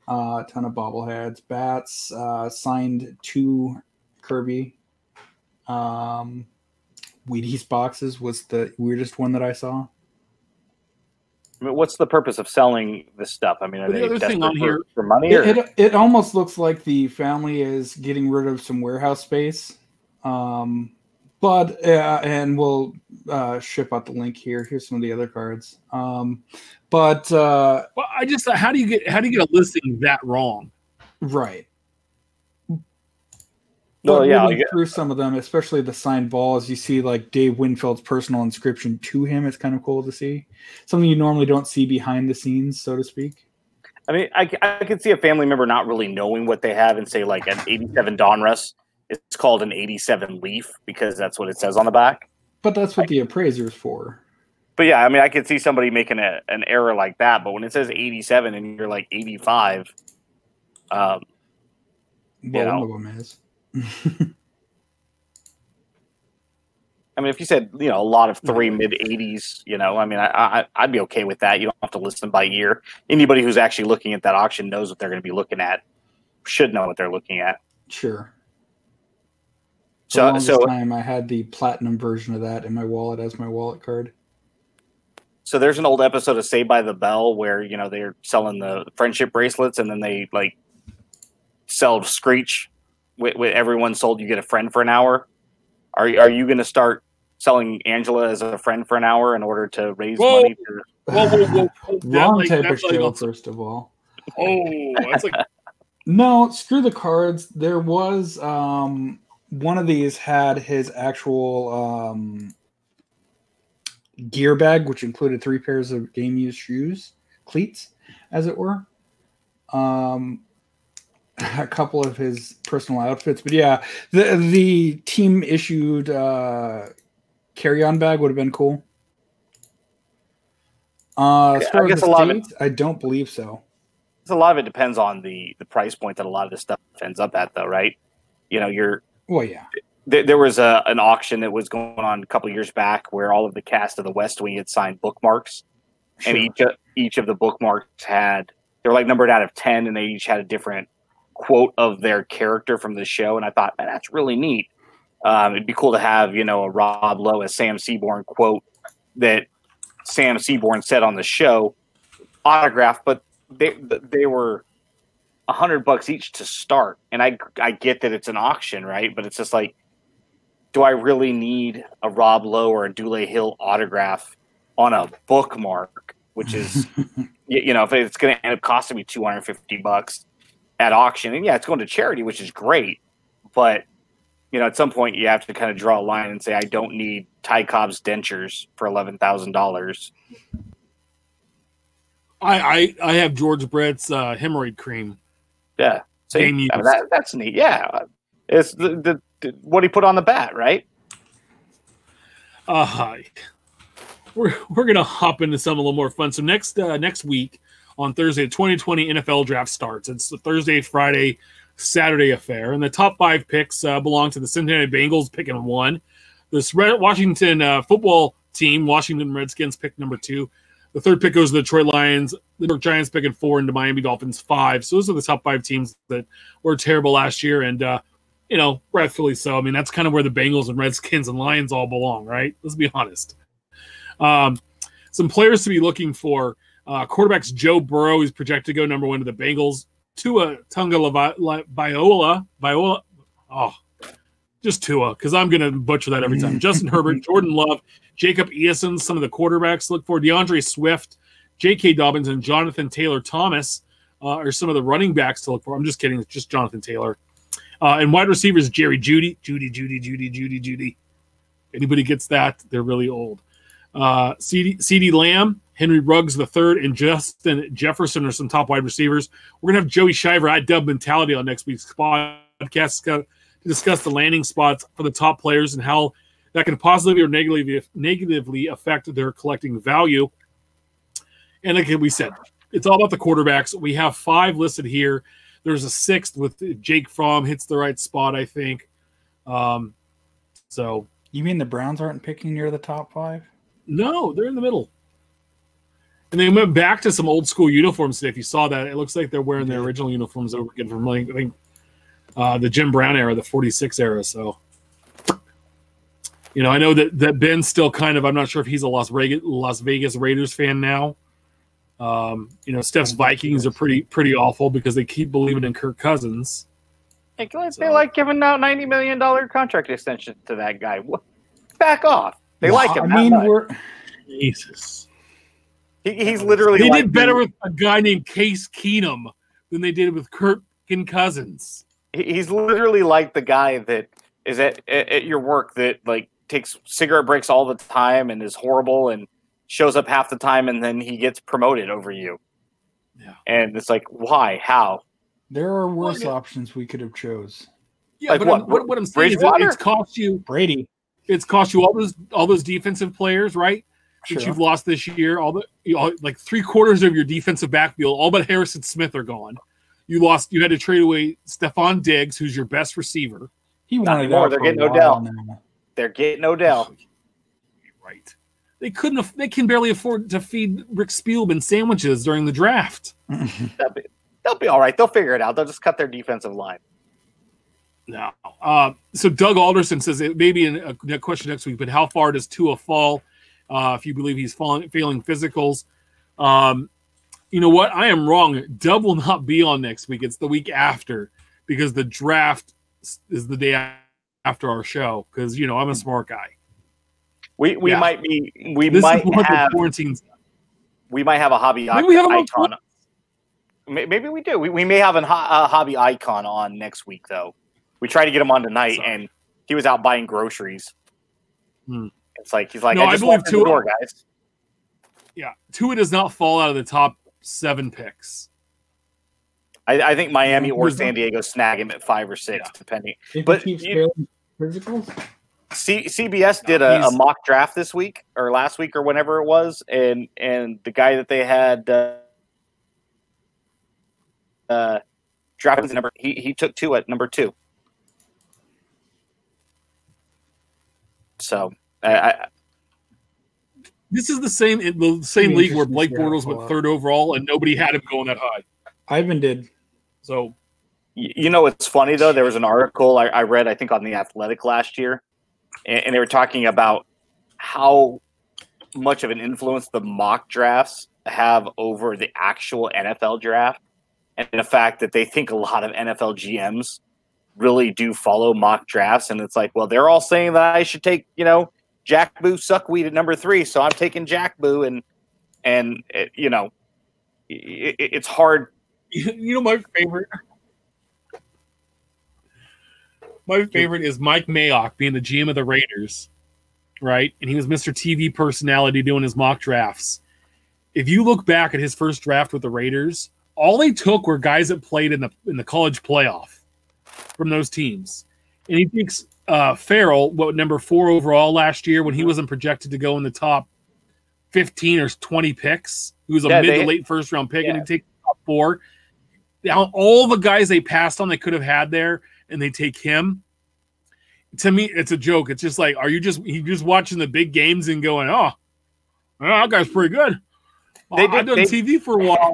Uh, a ton of bobbleheads, bats, uh, signed to Kirby. Um, Wheaties boxes was the weirdest one that I saw. I mean, what's the purpose of selling this stuff? I mean, are the they other thing on for, here- for money? It, it, it almost looks like the family is getting rid of some warehouse space. Um, but uh, and we'll uh, ship out the link here. Here's some of the other cards. Um, but uh, Well, I just how do you get how do you get a listing that wrong? right. Well, yeah, reading I through some of them, especially the signed balls, you see like Dave Winfield's personal inscription to him. It's kind of cool to see something you normally don't see behind the scenes, so to speak. I mean, I, I could see a family member not really knowing what they have and say like an 87 Donruss, it's called an 87 Leaf because that's what it says on the back. But that's what the appraiser's for. But yeah, I mean, I could see somebody making a, an error like that. But when it says 87 and you're like 85, um, Well, know. one of them is. I mean, if you said you know a lot of three mid 80s, you know, I mean, I, I I'd be okay with that. You don't have to list them by year. Anybody who's actually looking at that auction knows what they're going to be looking at. Should know what they're looking at. Sure. For So longest so time I had the platinum version of that in my wallet as my wallet card. so there's an old episode of Saved by the Bell where you know they're selling the friendship bracelets and then they like sell Screech. With, with everyone sold, you get a friend for an hour. Are are you going to start selling Angela as a friend for an hour in order to raise Whoa. money? To, Whoa, whoa, whoa, whoa, Wrong like, type of that's like show, on- first of all. oh, that's like No, screw the cards. There was um one of these had his actual um gear bag, which included three pairs of game used shoes, cleats, as it were. Um a couple of his personal outfits. But yeah, the the team issued uh carry-on bag would have been cool. Uh as I as guess a lot of it- I don't believe so. a lot of it depends on the the price point that a lot of this stuff ends up at, though, right? You know, you're Well, yeah. there, there was a an auction that was going on a couple years back where all of the cast of the West Wing had signed bookmarks, and each each of the bookmarks had they were like numbered out of ten, and they each had a different quote of their character from the show. And I thought, man, that's really neat. Um, it'd be cool to have you know a Rob Lowe, a Sam Seaborn quote that Sam Seaborn said on the show, autograph, but they they were a hundred bucks each to start. And I I get that it's an auction, right? But it's just like, do I really need a Rob Lowe or a Dule Hill autograph on a bookmark? Which is, you know, if it's going to end up costing me two hundred fifty bucks at auction, and yeah, it's going to charity, which is great, but you know, at some point you have to kind of draw a line and say, I don't need Ty Cobb's dentures for eleven thousand dollars. I, I I have George Brett's uh, hemorrhoid cream. Yeah, so I mean, that, that's neat. Yeah, it's the, the, the, what he put on the bat, right? Uh, we're we're gonna hop into some a little more fun. So next uh, next week on Thursday, the 2020 NFL draft starts. It's the Thursday, Friday, Saturday affair, and the top five picks uh, belong to the Cincinnati Bengals, picking one. This Washington uh, football team, Washington Redskins, pick number two. The third pick goes to the Detroit Lions. The New York Giants picking four, and the Miami Dolphins five. So those are the top five teams that were terrible last year, and uh, you know, rightfully so. I mean, that's kind of where the Bengals and Redskins and Lions all belong, right? Let's be honest. Um, some players to be looking for. Uh, quarterbacks Joe Burrow is projected to go number one to the Bengals. Tua Tunga La Viola, Viola, oh, just Tua, because I'm going to butcher that every time. Justin Herbert, Jordan Love, Jacob Eason, some of the quarterbacks look for. DeAndre Swift, J.K. Dobbins, and Jonathan Taylor Thomas uh, are some of the running backs to look for. I'm just kidding. It's just Jonathan Taylor. Uh, and wide receivers, Jerry Jeudy, Judy, Judy, Judy, Judy, Judy. Anybody gets that, they're really old. Uh, CD, CeeDee Lamb, Henry Ruggs III, and Justin Jefferson are some top wide receivers. We're gonna have Joey Shiver at Dub Mentality on next week's podcast to discuss the landing spots for the top players and how that can positively or negatively negatively affect their collecting value. And like we said, it's all about the quarterbacks. We have five listed here. There's a sixth with Jake Fromm hits the right spot, I think. Um, so you mean the Browns aren't picking near the top five? No, they're in the middle. And they went back to some old school uniforms today. If you saw that, it looks like they're wearing their original uniforms over again from like, I think uh, the Jim Brown era, the 46 era. So, you know, I know that, that Ben's still kind of, I'm not sure if he's a Las Vegas, Las Vegas Raiders fan now. Um, you know, Steph's Vikings are pretty pretty awful because they keep believing in Kirk Cousins. Hey, they like giving out ninety million dollar contract extension to that guy. Back off. They well, like him. I mean, much. we're Jesus. He, he's literally. They like did better with a guy named Case Keenum than they did with Kirk and Cousins. He's literally like the guy that is at, at your work that like takes cigarette breaks all the time and is horrible and shows up half the time and then he gets promoted over you. Yeah. And it's like, why? How? There are worse well, options we could have chose. Yeah, like but what? I'm, what, what I'm saying is it's cost you Brady. It's cost you all those all those defensive players, right? Sure. That you've lost this year. All the you know, like three quarters of your defensive backfield, all but Harrison Smith are gone. You lost. You had to trade away Stefon Diggs, who's your best receiver. He wanted more. They're getting Odell. Now. They're getting Odell. Right. They couldn't. They can barely afford to feed Rick Spielman sandwiches during the draft. they'll, be, they'll be all right. They'll figure it out. They'll just cut their defensive line. No. Uh, so Doug Alderson says it may be a, a, question next week, but how far does Tua fall? Uh, if you believe he's falling, failing physicals, um, you know what? I am wrong. Dub will not be on next week. It's the week after because the draft is the day after our show. Because you know I'm a smart guy. We we yeah. might be we this might have we might have a hobby maybe we have icon. Maybe we do. We, we may have a hobby icon on next week though. We tried to get him on tonight, Sorry. and he was out buying groceries. Hmm. It's like he's like, no, I, just I believe Tua, door, guys. Yeah, Tua does not fall out of the top seven picks. I, I think Miami or San Diego snag him at five or six, yeah. depending. If but you, physicals. C- CBS did a, a, mock draft this week or last week or whenever it was, and and the guy that they had uh, uh, drafted number he he took two at number two. So I, this is the same the same league where Blake to see how Bortles went third overall and nobody had him going that high. Ivan did. So You know, it's funny though. There was an article I, I read, I think, on the Athletic last year, and, and they were talking about how much of an influence the mock drafts have over the actual NFL draft, and the fact that they think a lot of NFL GMs really do follow mock drafts. And it's like, well, they're all saying that I should take, you know, Jack Boo Suckweed at number three, so I'm taking Jack Boo, and and it, you know, it, it- it's hard you know my favorite my favorite is Mike Mayock being the GM of the Raiders, right? And he was Mr. TV personality doing his mock drafts. If you look back at his first draft with the Raiders, all they took were guys that played in the in the college playoff from those teams. And he takes uh Ferrell, what number four overall last year when he wasn't projected to go in the top 15 or 20 picks. He was a Yeah, mid they- to late first round pick, and he takes top four. Now, all the guys they passed on they could have had there, and they take him. To me, it's a joke. It's just like, are you just you just watching the big games and going, oh, well, that guy's pretty good. They I've did- done they- TV for a while.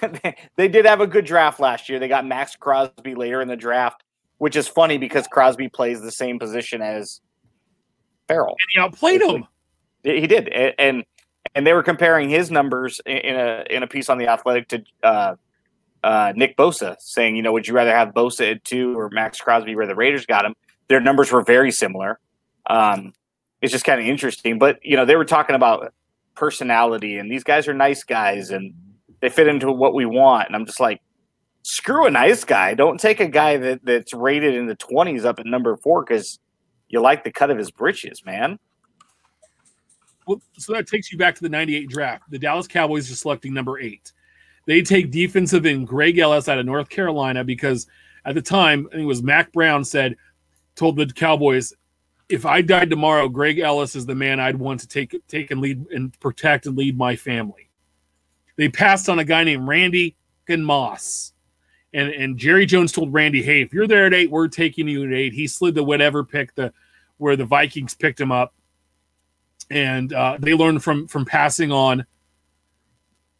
they did have a good draft last year. They got Maxx Crosby later in the draft, which is funny because Crosby plays the same position as Ferrell. and he outplayed him. He did, and and they were comparing his numbers in in a in a piece on the Athletic to uh, uh, Nick Bosa, saying, you know, would you rather have Bosa at two or Maxx Crosby where the Raiders got him? Their numbers were very similar. Um, it's just kind of interesting, but you know, they were talking about personality, and these guys are nice guys, and they fit into what we want. And I'm just like, screw a nice guy. Don't take a guy that that's rated in the 20s up at number four because you like the cut of his britches, man. Well, so that takes you back to the 98 draft. The Dallas Cowboys are selecting number eight. They take defensive end Greg Ellis out of North Carolina because at the time, I think it was Mack Brown said, told the Cowboys, if I died tomorrow, Greg Ellis is the man I'd want to take take and lead and protect and lead my family. They passed on a guy named Randy and Moss. And and Jerry Jones told Randy, hey, if you're there at eight, we're taking you at eight. He slid to whatever pick the where the Vikings picked him up and uh, they learned from from passing on.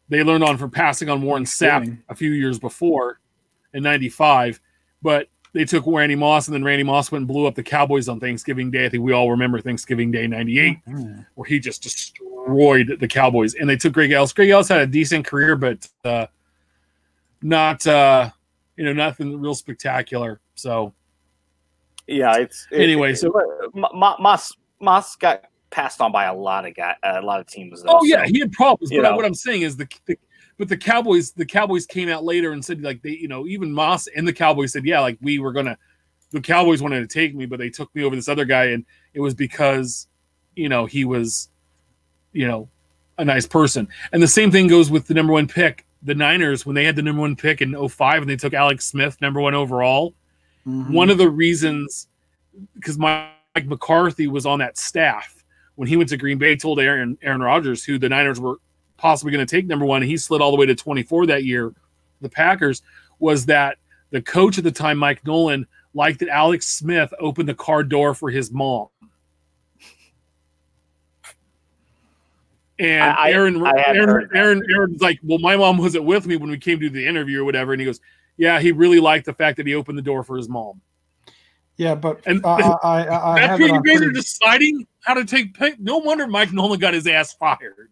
They learned on from passing on Warren Sapp a few years before in '95, but they took Randy Moss, and then Randy Moss went and blew up the Cowboys on Thanksgiving Day. I think we all remember Thanksgiving Day '98, Hmm. where he just destroyed the Cowboys. And they took Greg Ellis. Greg Ellis had a decent career, but uh, not uh, you know nothing real spectacular. So Yeah, it's it- Anyway, so- Moss Moss got passed on by a lot of guy, a lot of teams. Though, Oh yeah, so- he had problems. But what I'm saying is the, the but the Cowboys the Cowboys came out later and said like they you know even Moss and the Cowboys said yeah like we were gonna the Cowboys wanted to take me but they took me over this other guy and it was because you know he was you know a nice person and the same thing goes with the number one pick the Niners when they had the number one pick in 05 and they took Alex Smith number one overall Mhm. one of the reasons because Mike McCarthy was on that staff when he went to Green Bay, told Aaron Aaron Rodgers, who the Niners were possibly going to take number one, he slid all the way to 24 that year. The Packers was that the coach at the time, Mike Nolan, liked that Alex Smith opened the car door for his mom. And I- I- Aaron, I hadn't Aaron. Aaron, Aaron's like, well, my mom wasn't with me when we came to the interview or whatever. And he goes, yeah, he really liked the fact that he opened the door for his mom. Yeah, but And- I, I, I, I That's have you guys are deciding how to take pick. No wonder Mike Nolan got his ass fired.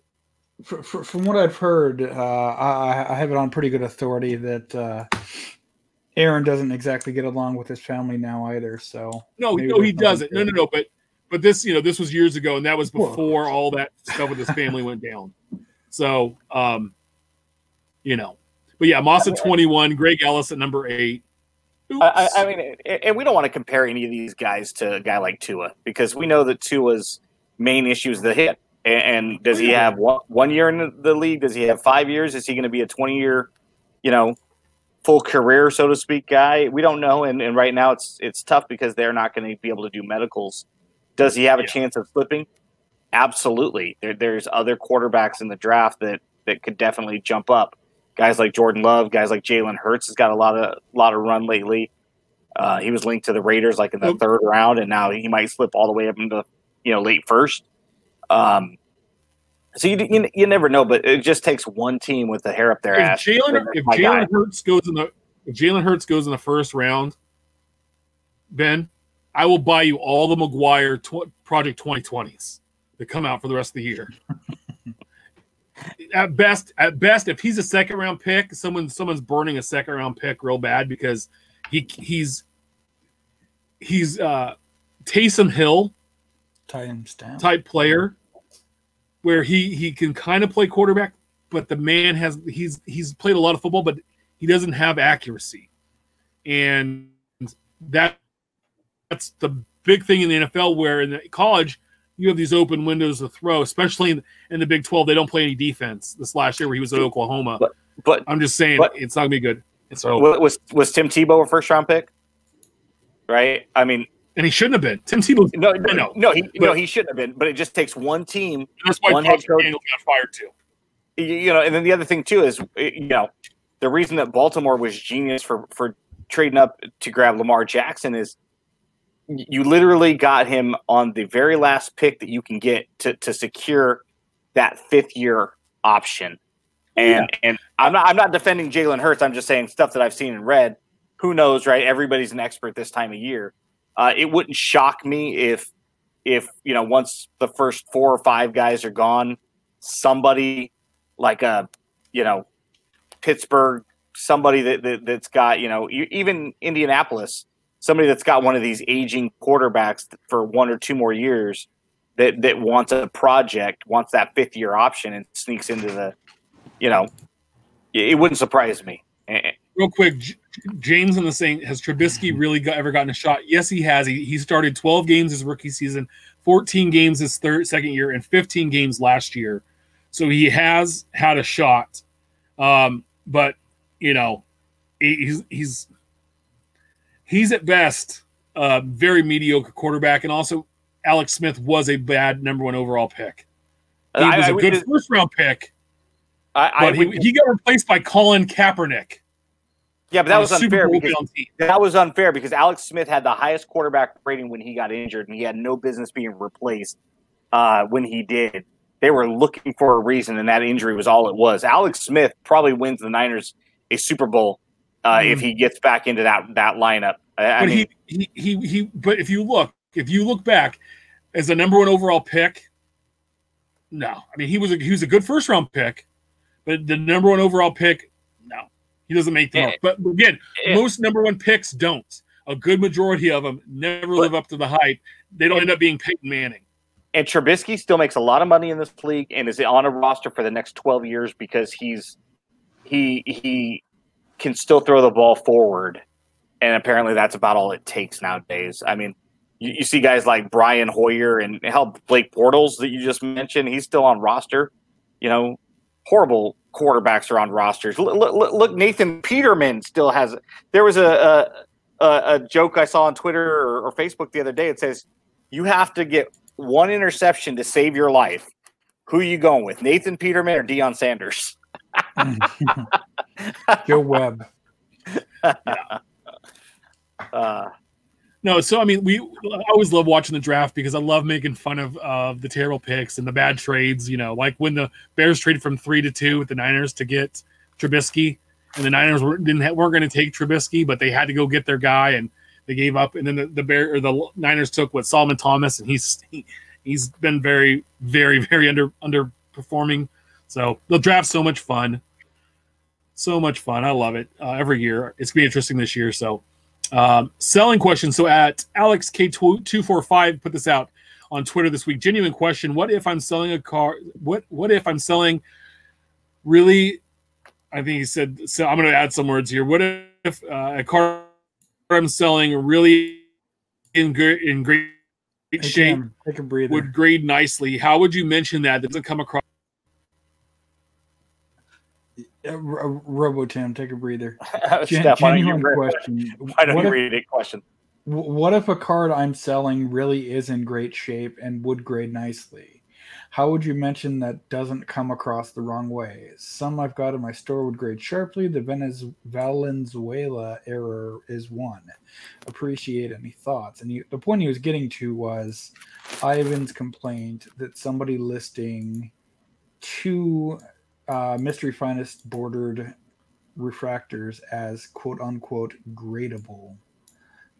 fr- fr- from what I've heard, uh, I, I have it on pretty good authority that uh, Aaron doesn't exactly get along with his family now either. So No, no, he doesn't. No, no, no. But but this, you know, this was years ago, and that was before all that stuff with his family went down. So, um, you know, but yeah, Moss at twenty one, Greg Ellis at number eight. I, I I mean, and we don't want to compare any of these guys to a guy like Tua because we know that Tua's main issue is the hit. And, does he have one, one year in the- league? Does he have five years? Is he going to be a 20 year, you know, full career, so to speak, guy? We don't know. And, and right now it's it's tough because they're not going to be able to do medicals. Does he have a Yeah. chance of flipping? Absolutely. There, there's other quarterbacks in the draft that, that could definitely jump up. Guys like Jordan Love, guys like Jalen Hurts has got a lot of lot of run lately. Uh, he was linked to the Raiders like in the Yep. third round, and now he might slip all the way up into you know late first. Um, So you, you you never know, but it just takes one team with the hair up their If ass. Jalen if. Jalen Hurts goes in the if Jalen Hurts goes in the first round, Ben, I will buy you all the McGwire tw- Project 2020s that come out for the rest of the year. at best, at best, if he's a second round pick, someone someone's burning a second round pick real bad because he he's he's uh Taysom Hill type player where he he can kind of play quarterback, but the man has he's he's played a lot of football, but he doesn't have accuracy, and that that's the big thing in the NFL. Where in the college you have these open windows to throw, especially in, in the Big Twelve. They don't play any defense. This last year where he was at Oklahoma, But- But I'm just saying but- it's not gonna be good. It's was was Tim Tebow a first round pick? Right. I mean, and he shouldn't have been. Tim Tebow. no, no, know, no, he no, he shouldn't have been. But it just takes one team That's why One head coach- Daniels got fired too. you you know, and then the other thing too is, you know, the reason that Baltimore was genius for for trading up to grab Lamar Jackson is you literally got him on the very last pick that you can get to to secure that fifth year option. And and I'm not I'm not defending Jalen Hurts. I'm just saying stuff that I've seen and read. Who knows, right? Everybody's an expert this time of year. Uh, it wouldn't shock me if if you know once the first four or five guys are gone, somebody like a you know Pittsburgh, somebody that, that that's got you know even Indianapolis, somebody that's got one of these aging quarterbacks for one or two more years that that wants a project, wants that fifth year option, and sneaks into the, you know, it wouldn't surprise me. Real quick, James in the saying, has Trubisky really got, ever gotten a shot? Yes, he has. He, he started 12 games his rookie season, 14 games his third second year, and 15 games last year. So he has had a shot. Um, but you know, he- he's he's he's at best a very mediocre quarterback, and also Alex Smith was a bad number one overall pick. He I- was I a good first round pick, I, I but he, he got replaced by Colin Kaepernick. yeah, but that was unfair because that was unfair because Alex Smith had the highest quarterback rating when he got injured, and he had no business being replaced uh, when he did. They were looking for a reason, and that injury was all it was. Alex Smith probably wins the Niners a Super Bowl uh, if he gets back into that that lineup. I, I but mean, he, he he he but if you look if you look back as a number one overall pick no. I mean he was a he was a good first round pick but the number one overall pick no. He doesn't make the Yeah. most but again Yeah. most number one picks don't. A good majority of them never live up to the hype. They don't end up being Peyton Manning. And Trubisky still makes a lot of money in this league and is on a roster for the next 12 years because he's he he can still throw the ball forward and apparently that's about all it takes nowadays i mean you, you see guys like brian hoyer and hell blake bortles that you just mentioned he's still on roster you know horrible quarterbacks are on rosters look, look, look nathan peterman still has there was a a, a, joke i saw on twitter or, or facebook the other day it says you have to get one interception to save your life. Who are you going with, Nathan Peterman or Deion Sanders? Joe Webb. Uh, No, so I mean, we I always love watching the draft because I love making fun of uh, the terrible picks and the bad trades. You know, like when the Bears traded from three to two with the Niners to get Trubisky, and the Niners were, didn't ha- weren't going to take Trubisky, but they had to go get their guy, and they gave up. And then the, the Bear or the Niners took what Solomon Thomas, and he's he, he's been very, very, very under underperforming. So the draft's so much fun, so much fun. I love it uh, every year. It's gonna be interesting this year. So. Um, selling questions. So at Alex K two four five put this out on Twitter this week. Genuine question: What if I'm selling a car? What What if I'm selling? Really, I think he said. So I'm going to add some words here. What if uh, a car I'm selling really in great in great shape Tim, take a breather. would grade nicely? How would you mention that? That doesn't come across. Uh, Ro- Robo Tim, take a breather. Gen- Steph, why don't you genuine question. why don't What you if, read a question? what if a card I'm selling really is in great shape and would grade nicely? How would you mention that doesn't come across the wrong way? Some I've got in my store would grade sharply. The Venezuela error is one. Appreciate any thoughts. And he, the point he was getting to was Ivan's complaint that somebody listing two uh, mystery finest bordered refractors as quote unquote gradable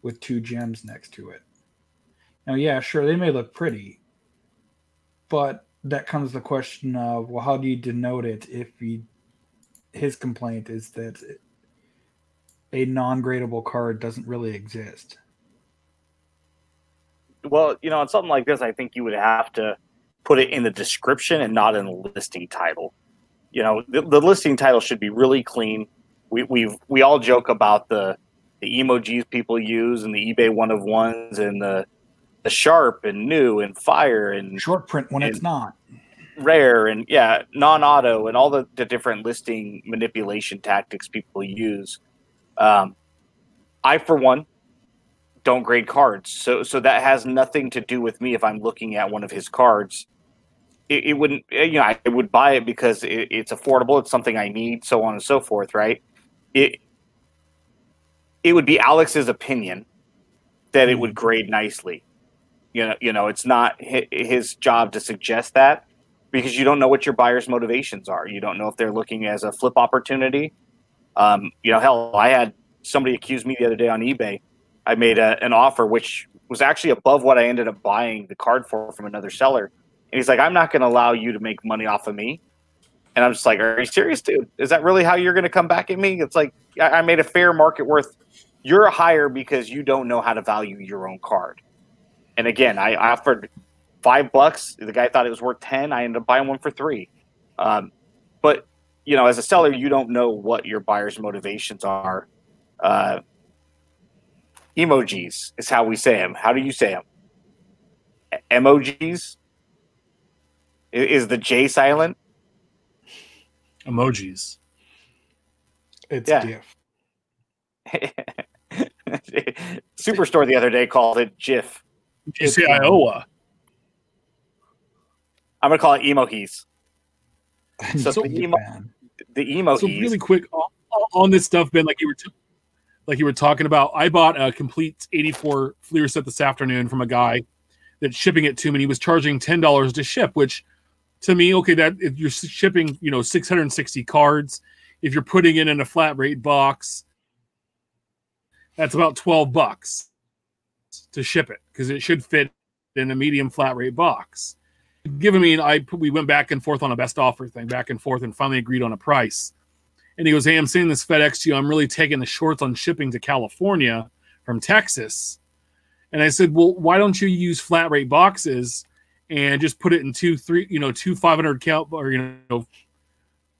with two gems next to it. Now, yeah, sure, they may look pretty, but that comes the question of well, how do you denote it if he, his complaint is that a non-gradable card doesn't really exist? Well, you know, on something like this, I think you would have to put it in the description and not in the listing title. You know, the, the listing title should be really clean. We we we all joke about the the emojis people use and the eBay one of ones and the the sharp and new and fire and short print when it's not. Rare and yeah non-auto and all the, the different listing manipulation tactics people use. Um, i for one don't grade cards. So so that has nothing to do with me if i'm looking at one of his cards it, it wouldn't you know i would buy it because it, it's affordable it's something i need so on and so forth right it it would be alex's opinion that it would grade nicely you know, you know, it's not his job to suggest that because you don't know what your buyer's motivations are. You don't know if they're looking as a flip opportunity. Um, you know, hell, I had somebody accuse me the other day on eBay. I made a, an offer which was actually above what I ended up buying the card for from another seller, and he's like, "I'm not going to allow you to make money off of me." And I'm just like, "Are you serious, dude? Is that really how you're going to come back at me?" It's like I made a fair market worth. You're a higher because you don't know how to value your own card. And again, I offered five bucks. The guy thought it was worth ten. I ended up buying one for three. Um, but you know, as a seller, you don't know what your buyer's motivations are. Uh, emojis is how we say them. How do you say them? Emojis. Is the J silent? Emojis. It's yeah. GIF. Superstore the other day called it GIF. You say Iowa. I'm gonna call it emojis. So, so the emo, the emojis. So really quick on, on this stuff, Ben, like you were, t- like you were talking about. I bought a complete '84 Fleer set this afternoon from a guy that's shipping it to me. And he was charging ten dollars to ship, which to me, okay, that if you're shipping, you know, 660 cards, if you're putting it in a flat rate box, that's about 12 bucks to ship it because it should fit in a medium flat rate box. Given me, I we went back and forth on a best offer thing, back and forth, and finally agreed on a price. And he goes, "Hey, I'm sending this FedEx to you. I'm really taking the shorts on shipping to California from Texas." And I said, "Well, why don't you use flat rate boxes and just put it in two, three, you know, two 500 count or you know,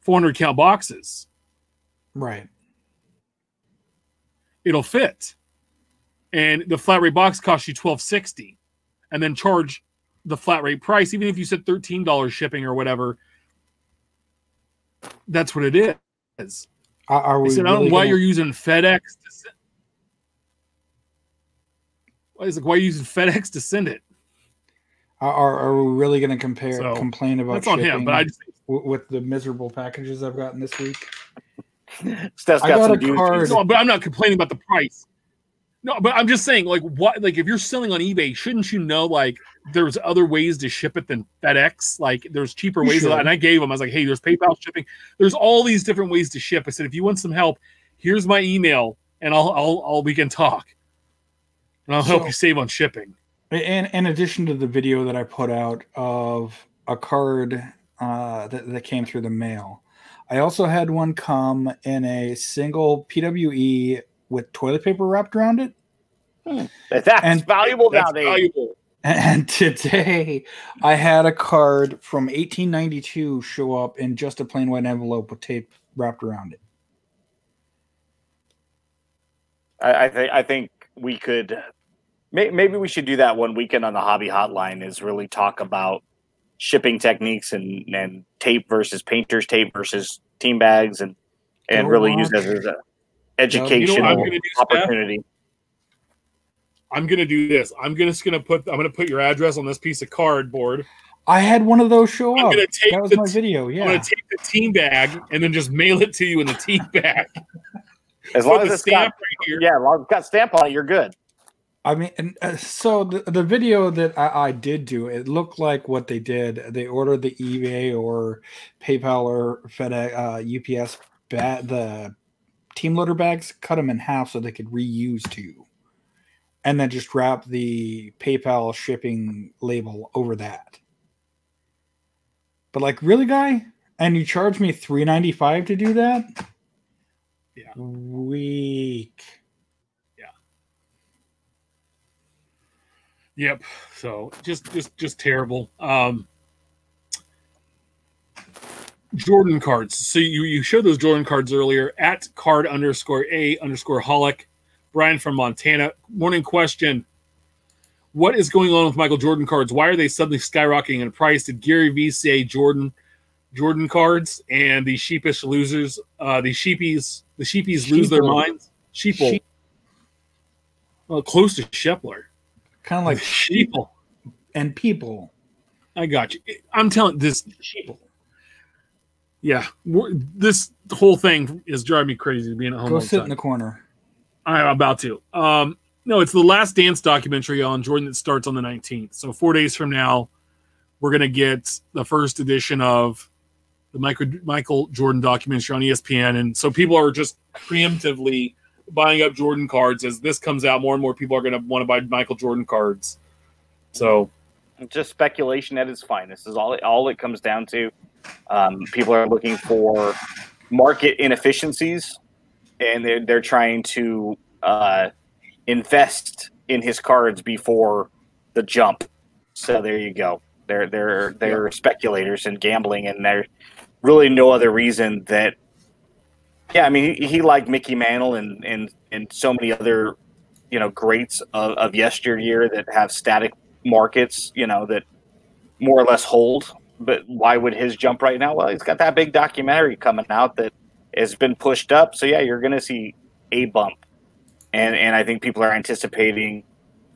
400 count boxes?" Right. It'll fit and the flat rate box costs you twelve sixty, and then charge the flat rate price, even if you said thirteen dollars shipping or whatever. That's what it is. Are, are we I said, really I don't know why gonna... you're using FedEx. To send... Why is like why are you using FedEx to send it? Are, are we really going to compare so, complain about that's on him? But I just with the miserable packages I've gotten this week. Steph's got, got a card. No, but I'm not complaining about the price. No, but I'm just saying, like, what, like, if you're selling on eBay, shouldn't you know, like, there's other ways to ship it than FedEx? Like, there's cheaper ways. Of, and I gave them, I was like, hey, there's PayPal shipping. There's all these different ways to ship. I said, if you want some help, here's my email, and I'll, I'll, I'll we can talk, and I'll so, help you save on shipping. In in addition to the video that I put out of a card uh, that that came through the mail, I also had one come in a single PWE with toilet paper wrapped around it. Hmm. That's and, valuable that's nowadays. Valuable. And today I had a card from 1892 show up in just a plain white envelope with tape wrapped around it. I, I think I think we could maybe we should do that one weekend on the hobby hotline is really talk about shipping techniques and, and tape versus painters tape versus team bags and and Go really use it as an educational you know opportunity. I'm gonna do this. I'm just gonna put I'm gonna put your address on this piece of cardboard. I had one of those show I'm up. Gonna take that was my video. Yeah, I'm gonna take the team bag and then just mail it to you in the team bag. as long as it's got, right here. yeah, as long as it's got stamp on it, you're good. I mean, and, uh, so the, the video that I, I did do, it looked like what they did. They ordered the eBay or PayPal or FedEx, uh, UPS, ba- the team loader bags, cut them in half so they could reuse two, and then just wrap the PayPal shipping label over that. But like, really, guy, and you charge me three ninety five to do that? Yeah. Weak. Yep. So just just just terrible. Um Jordan cards. So you you showed those Jordan cards earlier at card underscore a underscore holic. Brian from Montana. Morning question. What is going on with Michael Jordan cards? Why are they suddenly skyrocketing in price? Did Gary Vee say Jordan Jordan cards and the sheepish losers, uh, the sheepies, the sheepies lose their minds? Sheeple. Sheep- well, close to Shepler. Kind of like Sheeple. and people. I got you. I'm telling this. Sheeple. Yeah, this whole thing is driving me crazy being at home. Go sit time. in the corner. I'm about to. Um, no, it's the Last Dance documentary on Jordan that starts on the 19th. So four days from now, we're gonna get the first edition of the Michael Michael Jordan documentary on ESPN, and so people are just preemptively buying up Jordan cards as this comes out. More and more people are gonna want to buy Michael Jordan cards. So just speculation at its finest is all all it comes down to. Um, people are looking for market inefficiencies, and they're they're trying to uh, invest in his cards before the jump. So there you go. They're they're they're speculators and gambling, and there's really no other reason that. Yeah, I mean, he, he like Mickey Mantle and and and so many other, you know, greats of, of yesteryear that have static markets, you know, that more or less hold. But why would his jump right now? Well, he's got that big documentary coming out that has been pushed up. So yeah, you're going to see a bump, and and I think people are anticipating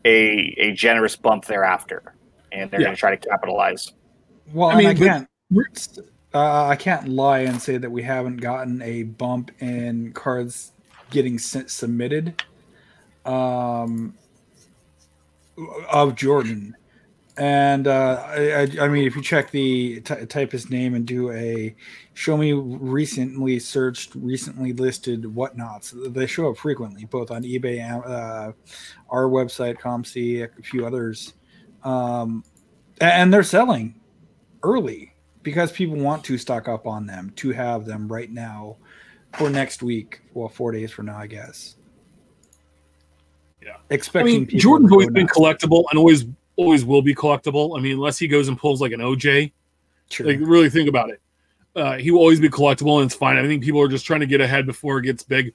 a a generous bump thereafter, and they're Yeah. going to try to capitalize. Well, I I, mean, again, but- can't. Uh, I can't lie and say that we haven't gotten a bump in cards getting sent, submitted um, of Jordan. And uh, I, I, mean, if you check the t- type his name and do a show me recently searched, recently listed whatnots, they show up frequently, both on eBay, and, uh, our website, COMC, a few others. Um, and they're selling early because people want to stock up on them to have them right now for next week. Well, four days from now, I guess. Yeah. I expecting mean, Jordan's always been collectible and always always will be collectible. I mean, unless he goes and pulls like an OJ, Sure. like really think about it. Uh, he will always be collectible and it's fine. I think people are just trying to get ahead before it gets big.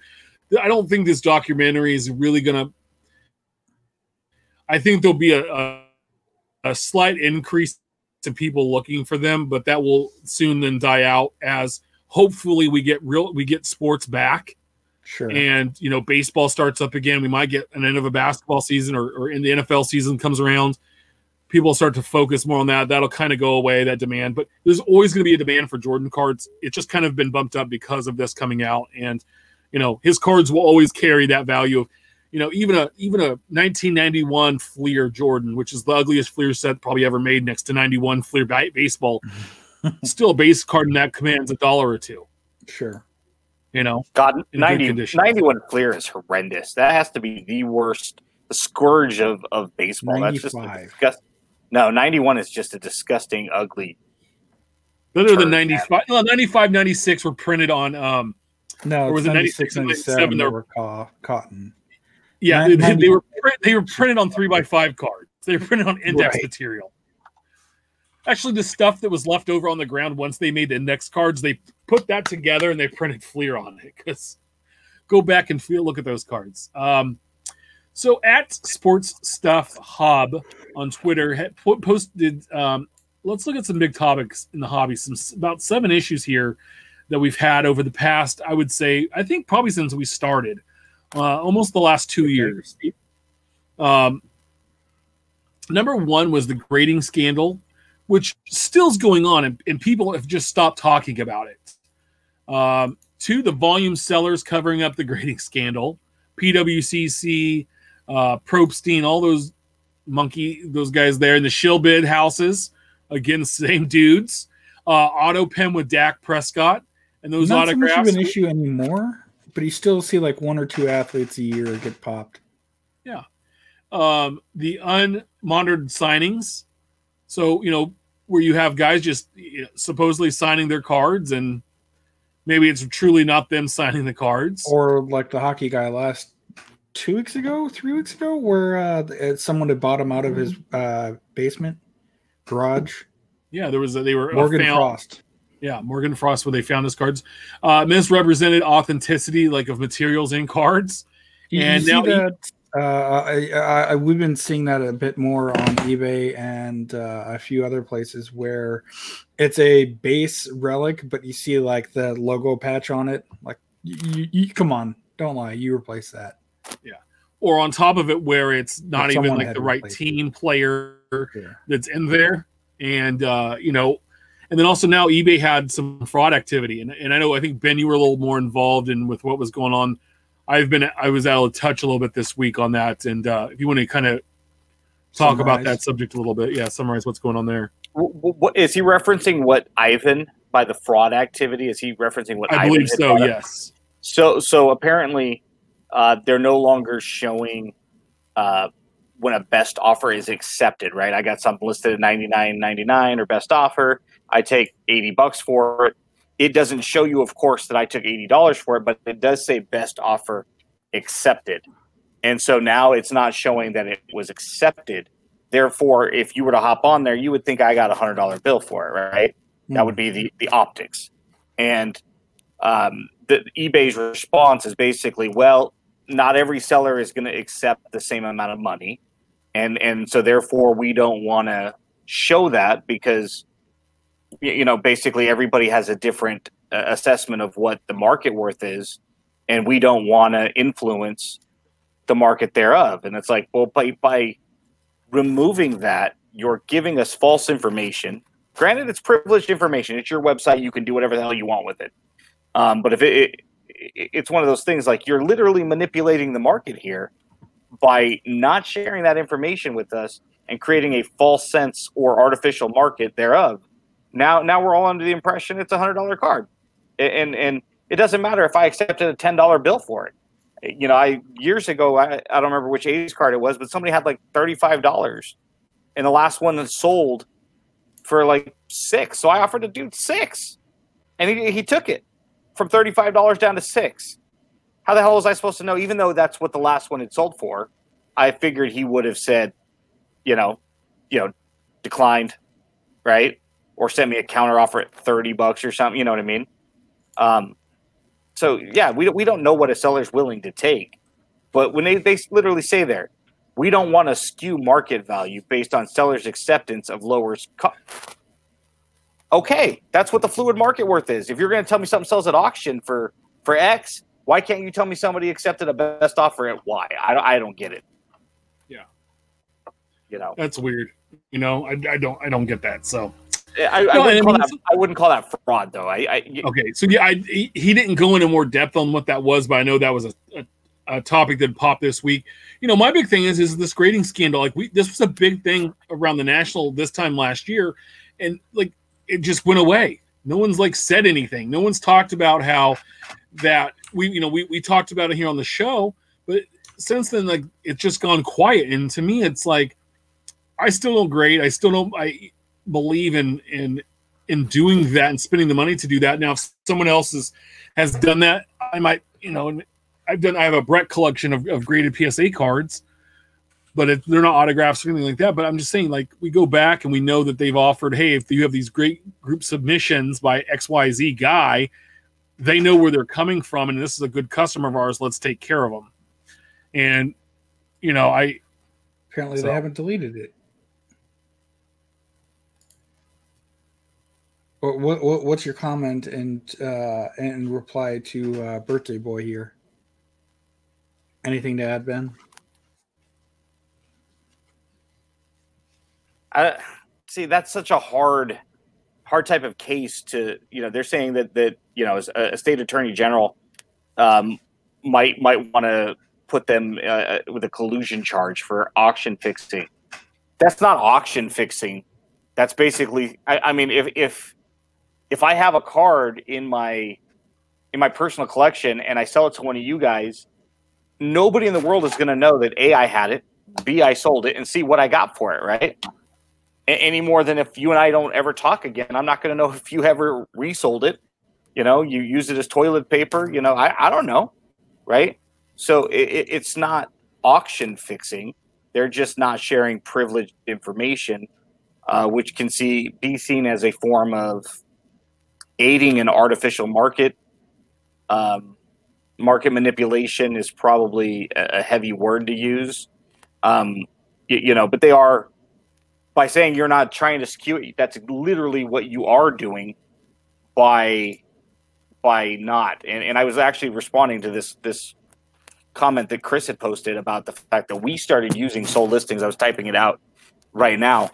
I don't think this documentary is really gonna. I think there'll be a, a a slight increase to people looking for them, but that will soon then die out as hopefully we get real we get sports back. Sure. and you know baseball starts up again. We might get an end of a basketball season or, or in the nfl season comes around. People start to focus more on that. That'll kind of go away that demand. But there's always going to be a demand for jordan cards. It's just kind of been bumped up because of this coming out. And you know his cards will always carry that value of you know even a even a 1991 fleer jordan which is the ugliest fleer set probably ever made next to 91 fleer baseball still a base card and that commands a dollar or two sure. you know God, In good 90, 91 Fleer is horrendous. That has to be the worst, the scourge of, of baseball. That's just a 95. disgust. No, 91 is just a disgusting, ugly. Better than Turd, 95, no, 95, 96 were printed on. Um, No, Or it was was it 96, 96, 97 97 that were co- cotton. Yeah, they, they were print, they were printed on three by five cards. They were printed on index Right. material. Actually, the stuff that was left over on the ground once they made the index cards, they put that together and they printed Fleer on it. Because go back and feel look at those cards. Um, so at Sports Stuff Hub on Twitter posted. Um, let's look at some big topics in the hobby. Some about seven issues here that we've had over the past. I would say I think probably since we started, uh, almost the last two years. Um, number one was the grading scandal, which still's going on, and, and people have just stopped talking about it. Um, two, the volume sellers covering up the grading scandal. PWCC uh, Probstein, all those monkey, those guys there in the shill bid houses. Again, same dudes. Uh, auto pen with Dak Prescott and those Not so much autographs. of an issue anymore, but you still see like one or two athletes a year get popped. Yeah. Um, the unmonitored signings. So you know where you have guys just you know, supposedly signing their cards, and maybe it's truly not them signing the cards. Or like the hockey guy last two weeks ago, three weeks ago, where uh, someone had bought him out of his uh, basement garage. yeah, there was a, they were uh, Morgan found- Frost. Yeah, Morgan Frost, where they found his cards. Uh, misrepresented authenticity, like of materials in cards. You, And you now e- that uh, I, I, I, we've been seeing that a bit more on eBay and uh, a few other places where it's a base relic, but you see like the logo patch on it. Like, you, you come on, don't lie, you replace that. Yeah, or on top of it, where it's not even like the right replaced it. team player Yeah. that's in there. And uh, you know, and then also now eBay had some fraud activity. And, and I know I think Ben, you were a little more involved in with what was going on. I've been I was out of touch a little bit this week on that. And uh, if you want to kind of talk about that subject a little bit, yeah, summarize what's going on there. Wh- wh- What, is he referencing what Ivan by the fraud activity? Is he referencing what I Ivan believe so, yes. So so apparently, uh, they're no longer showing uh, when a best offer is accepted. Right? I got something listed at ninety nine ninety nine or best offer. I take eighty bucks for it. It doesn't show you, of course, that I took eighty dollars for it, but it does say best offer accepted. And so now it's not showing that it was accepted. Therefore, if you were to hop on there, you would think I got a hundred dollar bill for it, right? That would be the the optics. And um, the eBay's response is basically, well, not every seller is going to accept the same amount of money, and and so therefore we don't want to show that because you know basically everybody has a different uh, assessment of what the market worth is, and we don't want to influence the market thereof. And it's like, well, by by removing that, you're giving us false information. Granted, it's privileged information. It's your website. You can do whatever the hell you want with it. Um, but if it, it, it's one of those things like you're literally manipulating the market here by not sharing that information with us and creating a false sense or artificial market thereof. Now, now we're all under the impression it's a hundred dollar card, and and it doesn't matter if I accepted a ten dollar bill for it. You know, I years ago I, I don't remember which A's card it was, but somebody had like thirty five dollars, and the last one that sold for like six. So I offered a dude six, and he, he took it from thirty five dollars down to six. How the hell was I supposed to know? Even though that's what the last one had sold for, I figured he would have said, you know, you know, declined, right, or send me a counter offer at thirty bucks or something. You know what I mean? Um, so yeah, we don't we don't know what a seller's willing to take, but when they they literally say there, we don't want to skew market value based on sellers' acceptance of lower okay, that's what the fluid market worth is. If you're going to tell me something sells at auction for for X, why can't you tell me somebody accepted a best offer at Y? I don't, I don't get it. Yeah. You know, That's weird. You know, I, I don't I don't get that. So I, I, wouldn't I call mean, that, I wouldn't call that fraud though. I, I okay, so yeah, I, he, he didn't go into more depth on what that was, but I know that was a, a, a topic that popped this week. You know, my big thing is is this grading scandal. Like we, this was a big thing around the national this time last year, and like it just went away. No one's like said anything. No one's talked about how that we, you know, we we talked about it here on the show, but since then, like it's just gone quiet. And to me, it's like I still don't grade. I still don't. I believe in in in doing that and spending the money to do that. Now, if someone else is, has done that, I might, you know, I've done. I have a Brett collection of, of graded PSA cards, but it, they're not autographs or anything like that. But I'm just saying, like we go back and we know that they've offered, hey, if you have these great group submissions by X Y Z guy, they know where they're coming from, and this is a good customer of ours. Let's take care of them. And you know, I Apparently, So- they haven't deleted it. What, what, what- what's your comment and uh, and reply to uh, birthday boy here? Anything to add, Ben? I see that's such a hard hard type of case to you know they're saying that that you know as a, state attorney general um, might might want to put them uh, with a collusion charge for auction fixing. That's not auction fixing. That's basically. I, I mean, if if if I have a card in my in my personal collection and I sell it to one of you guys, nobody in the world is going to know that A, I had it, B, I sold it, and C, what I got for it, right? A- any more than if you and I don't ever talk again, I'm not going to know if you ever resold it. You know, you use it as toilet paper. You know, I, I don't know, right? So it, it's not auction fixing. They're just not sharing privileged information, uh, which can see be seen as a form of aiding an artificial market um, market manipulation is probably a, heavy word to use. Um, you, you, know, but they are by saying you're not trying to skew it. That's literally what you are doing by by not. And, and I was actually responding to this this comment that Chris had posted about the fact that we started using sold listings. I was typing it out right now.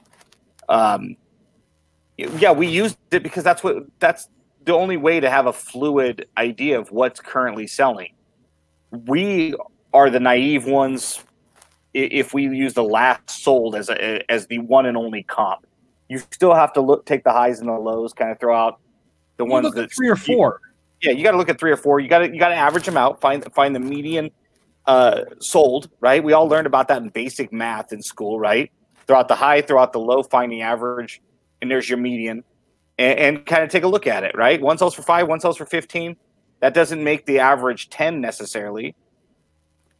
Um, yeah, we used it because that's what that's the only way to have a fluid idea of what's currently selling. We are the naive ones if we use the last sold as a, as the one and only comp. You still have to look take the highs and the lows, kind of throw out the You ones that at three or four. yeah, you got to look at three or four. You got to you got to average them out. Find find the median uh, sold. Right. We all learned about that in basic math in school. Right. Throw out the high, throw out the low, find the average, and there's your median and, and kind of take a look at it, right? One sells for five, one sells for 15. That doesn't make the average 10 necessarily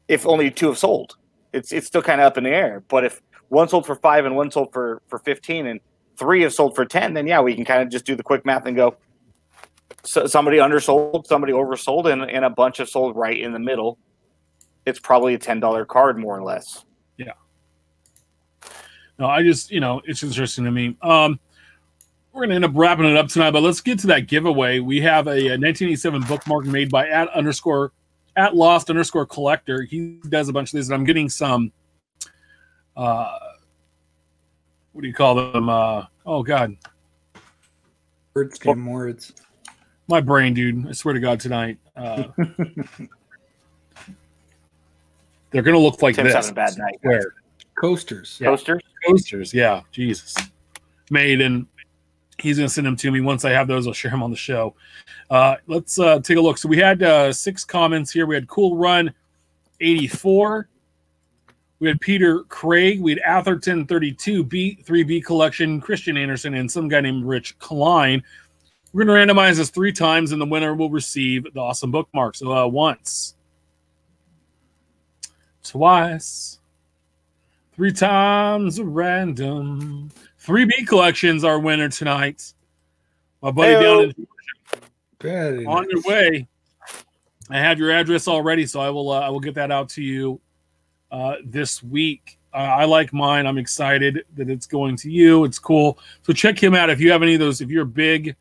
if only two have sold. It's it's still kind of up in the air. But if one sold for five and one sold for, for 15 and three have sold for 10, then yeah, we can kind of just do the quick math and go so somebody undersold, somebody oversold, and, and a bunch of sold right in the middle. It's probably a $10 card, more or less. Yeah. No, I just you know it's interesting to me. Um, we're gonna end up wrapping it up tonight, but let's get to that giveaway. We have a, a 1987 bookmark made by at underscore at lost underscore collector. He does a bunch of these, and I'm getting some. Uh, what do you call them? Uh, oh God, Words came words. my brain, dude. I swear to God, tonight. Uh, they're gonna look like Tim's this. having a bad night. I swear. Coasters. Yeah. Coasters? coasters. Yeah, Jesus, made and he's gonna send them to me once I have those. I'll share them on the show. Uh, let's uh, take a look. So we had uh, six comments here. We had Cool Run, eighty four. We had Peter Craig. We had Atherton thirty two B three B collection. Christian Anderson and some guy named Rich Klein. We're gonna randomize this three times, and the winner will receive the awesome bookmark. So uh, once, twice. Three times random. 3B collections are winner tonight. My buddy Hey-o. down in, on your way. I have your address already, so I will uh, I will get that out to you uh, this week. Uh, I like mine. I'm excited that it's going to you. It's cool. So check him out if you have any of those. If you're a big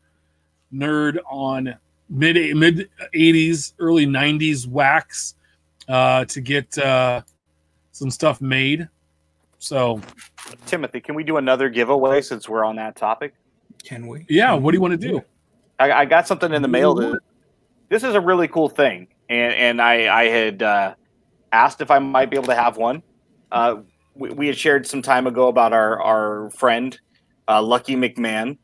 nerd on mid mid 80s, early 90s wax uh, to get uh, some stuff made. So Timothy, can we do another giveaway since we're on that topic? Can we? yeah, what do you want to do? I, I got something in the mail. That, this is a really cool thing, and and I I had uh, asked if I might be able to have one. Uh, we, we had shared some time ago about our our friend uh, Lucky McMahon,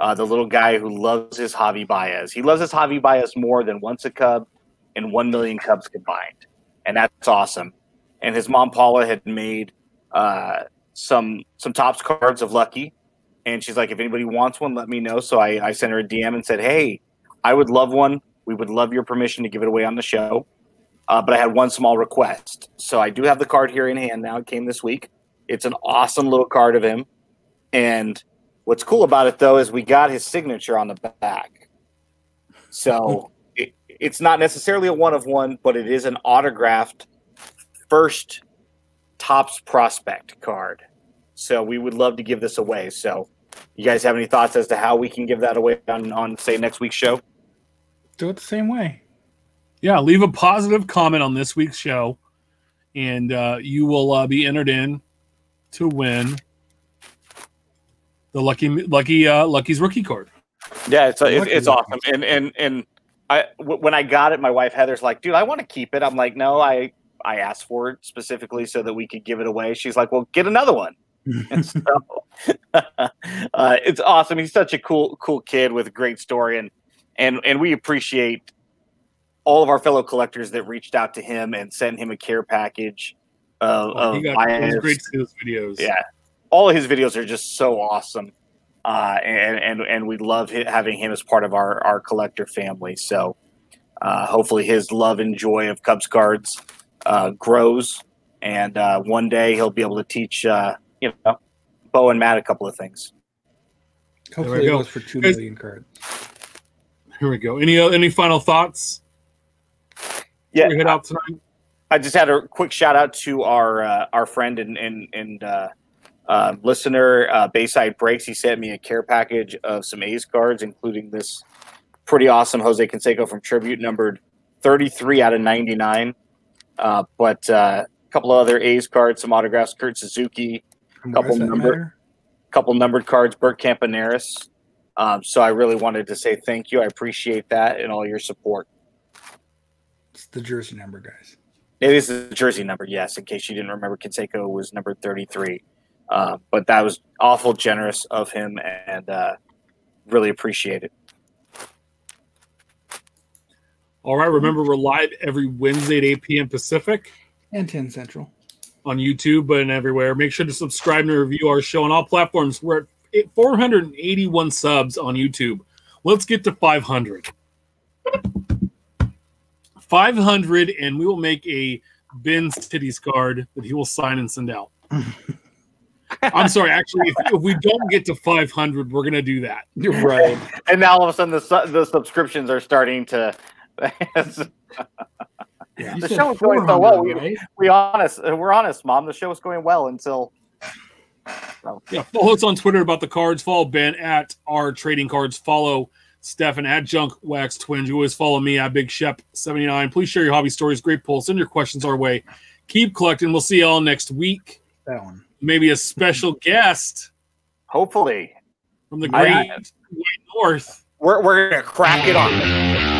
uh, the little guy who loves his Javi Baez. He loves his Javi Baez more than once a Cub and one million Cubs combined, and that's awesome. And his mom Paula had made uh, some some Topps cards of Lucky, and she's like, if anybody wants one, let me know. So I, I sent her a DM and said, hey, I would love one. We would love your permission to give it away on the show. Uh, but I had one small request. So I do have the card here in hand now. It came this week. It's an awesome little card of him. And what's cool about it, though, is we got his signature on the back. So it, it's not necessarily a one of one, but it is an autographed first Topps prospect card. So we would love to give this away. So you guys have any thoughts as to how we can give that away on, on say next week's show? Do it the same way. Yeah, leave a positive comment on this week's show, and uh, you will uh, be entered in to win the lucky lucky uh, lucky's rookie card. Yeah, it's it's, Lucky it's awesome. And and and I w- when I got it, my wife Heather's like, "Dude, I want to keep it." I'm like, "No, I I asked for it specifically so that we could give it away. She's like, "Well, get another one." and so uh, it's awesome. He's such a cool cool kid with a great story, and and and we appreciate all of our fellow collectors that reached out to him and sent him a care package. Uh, Oh, he of got, great to videos. Yeah, all of his videos are just so awesome, uh, and and and we love having him as part of our our collector family. So uh, hopefully, his love and joy of Cubs cards uh, grows, and uh, one day he'll be able to teach uh, you know Bo and Matt a couple of things. Hopefully, it go. goes for two Guys- million cards. Here we go. Any uh, any final thoughts? Yeah, We head out tonight. I just had a quick shout out to our uh, our friend and and and uh, uh, listener uh, Bayside Breaks. He sent me a care package of some A's cards, including this pretty awesome Jose Canseco from Tribute, numbered 33 out of 99. Uh, but uh, a couple of other A's cards, some autographs, Kurt Suzuki, And Couple why does that number- matter? couple numbered cards, Bert Campaneris. Um, so I really wanted to say thank you. I appreciate that and all your support. It's the jersey number, guys. It is the jersey number, yes. In case you didn't remember, Canseco was number 33. Uh, but that was awful generous of him and uh, really appreciate it. All right. Remember, we're live every Wednesday at 8 p.m. Pacific And 10 Central. on YouTube and everywhere. Make sure to subscribe and review our show on all platforms. We're at 481 subs on YouTube. Let's get to 500. 500, and we will make a Ben's titties card that he will sign and send out. I'm sorry. Actually, if, if we don't get to 500, we're gonna do that. Right. And now all of a sudden the, su- the subscriptions are starting to. You The show is going so well. 400, We- right? we honest, uh, we're honest, mom. The show is going well until Yeah, follow us on Twitter about the cards. Follow Ben at our trading cards. Follow Stefan at Junk Wax Twins. You always follow me at Big Shep 79. Please share your hobby stories. Great poll. Send your questions our way. Keep collecting. We'll see y'all next week. That one. Maybe a special guest hopefully from the I- great White North. we're, we're going to crack it on.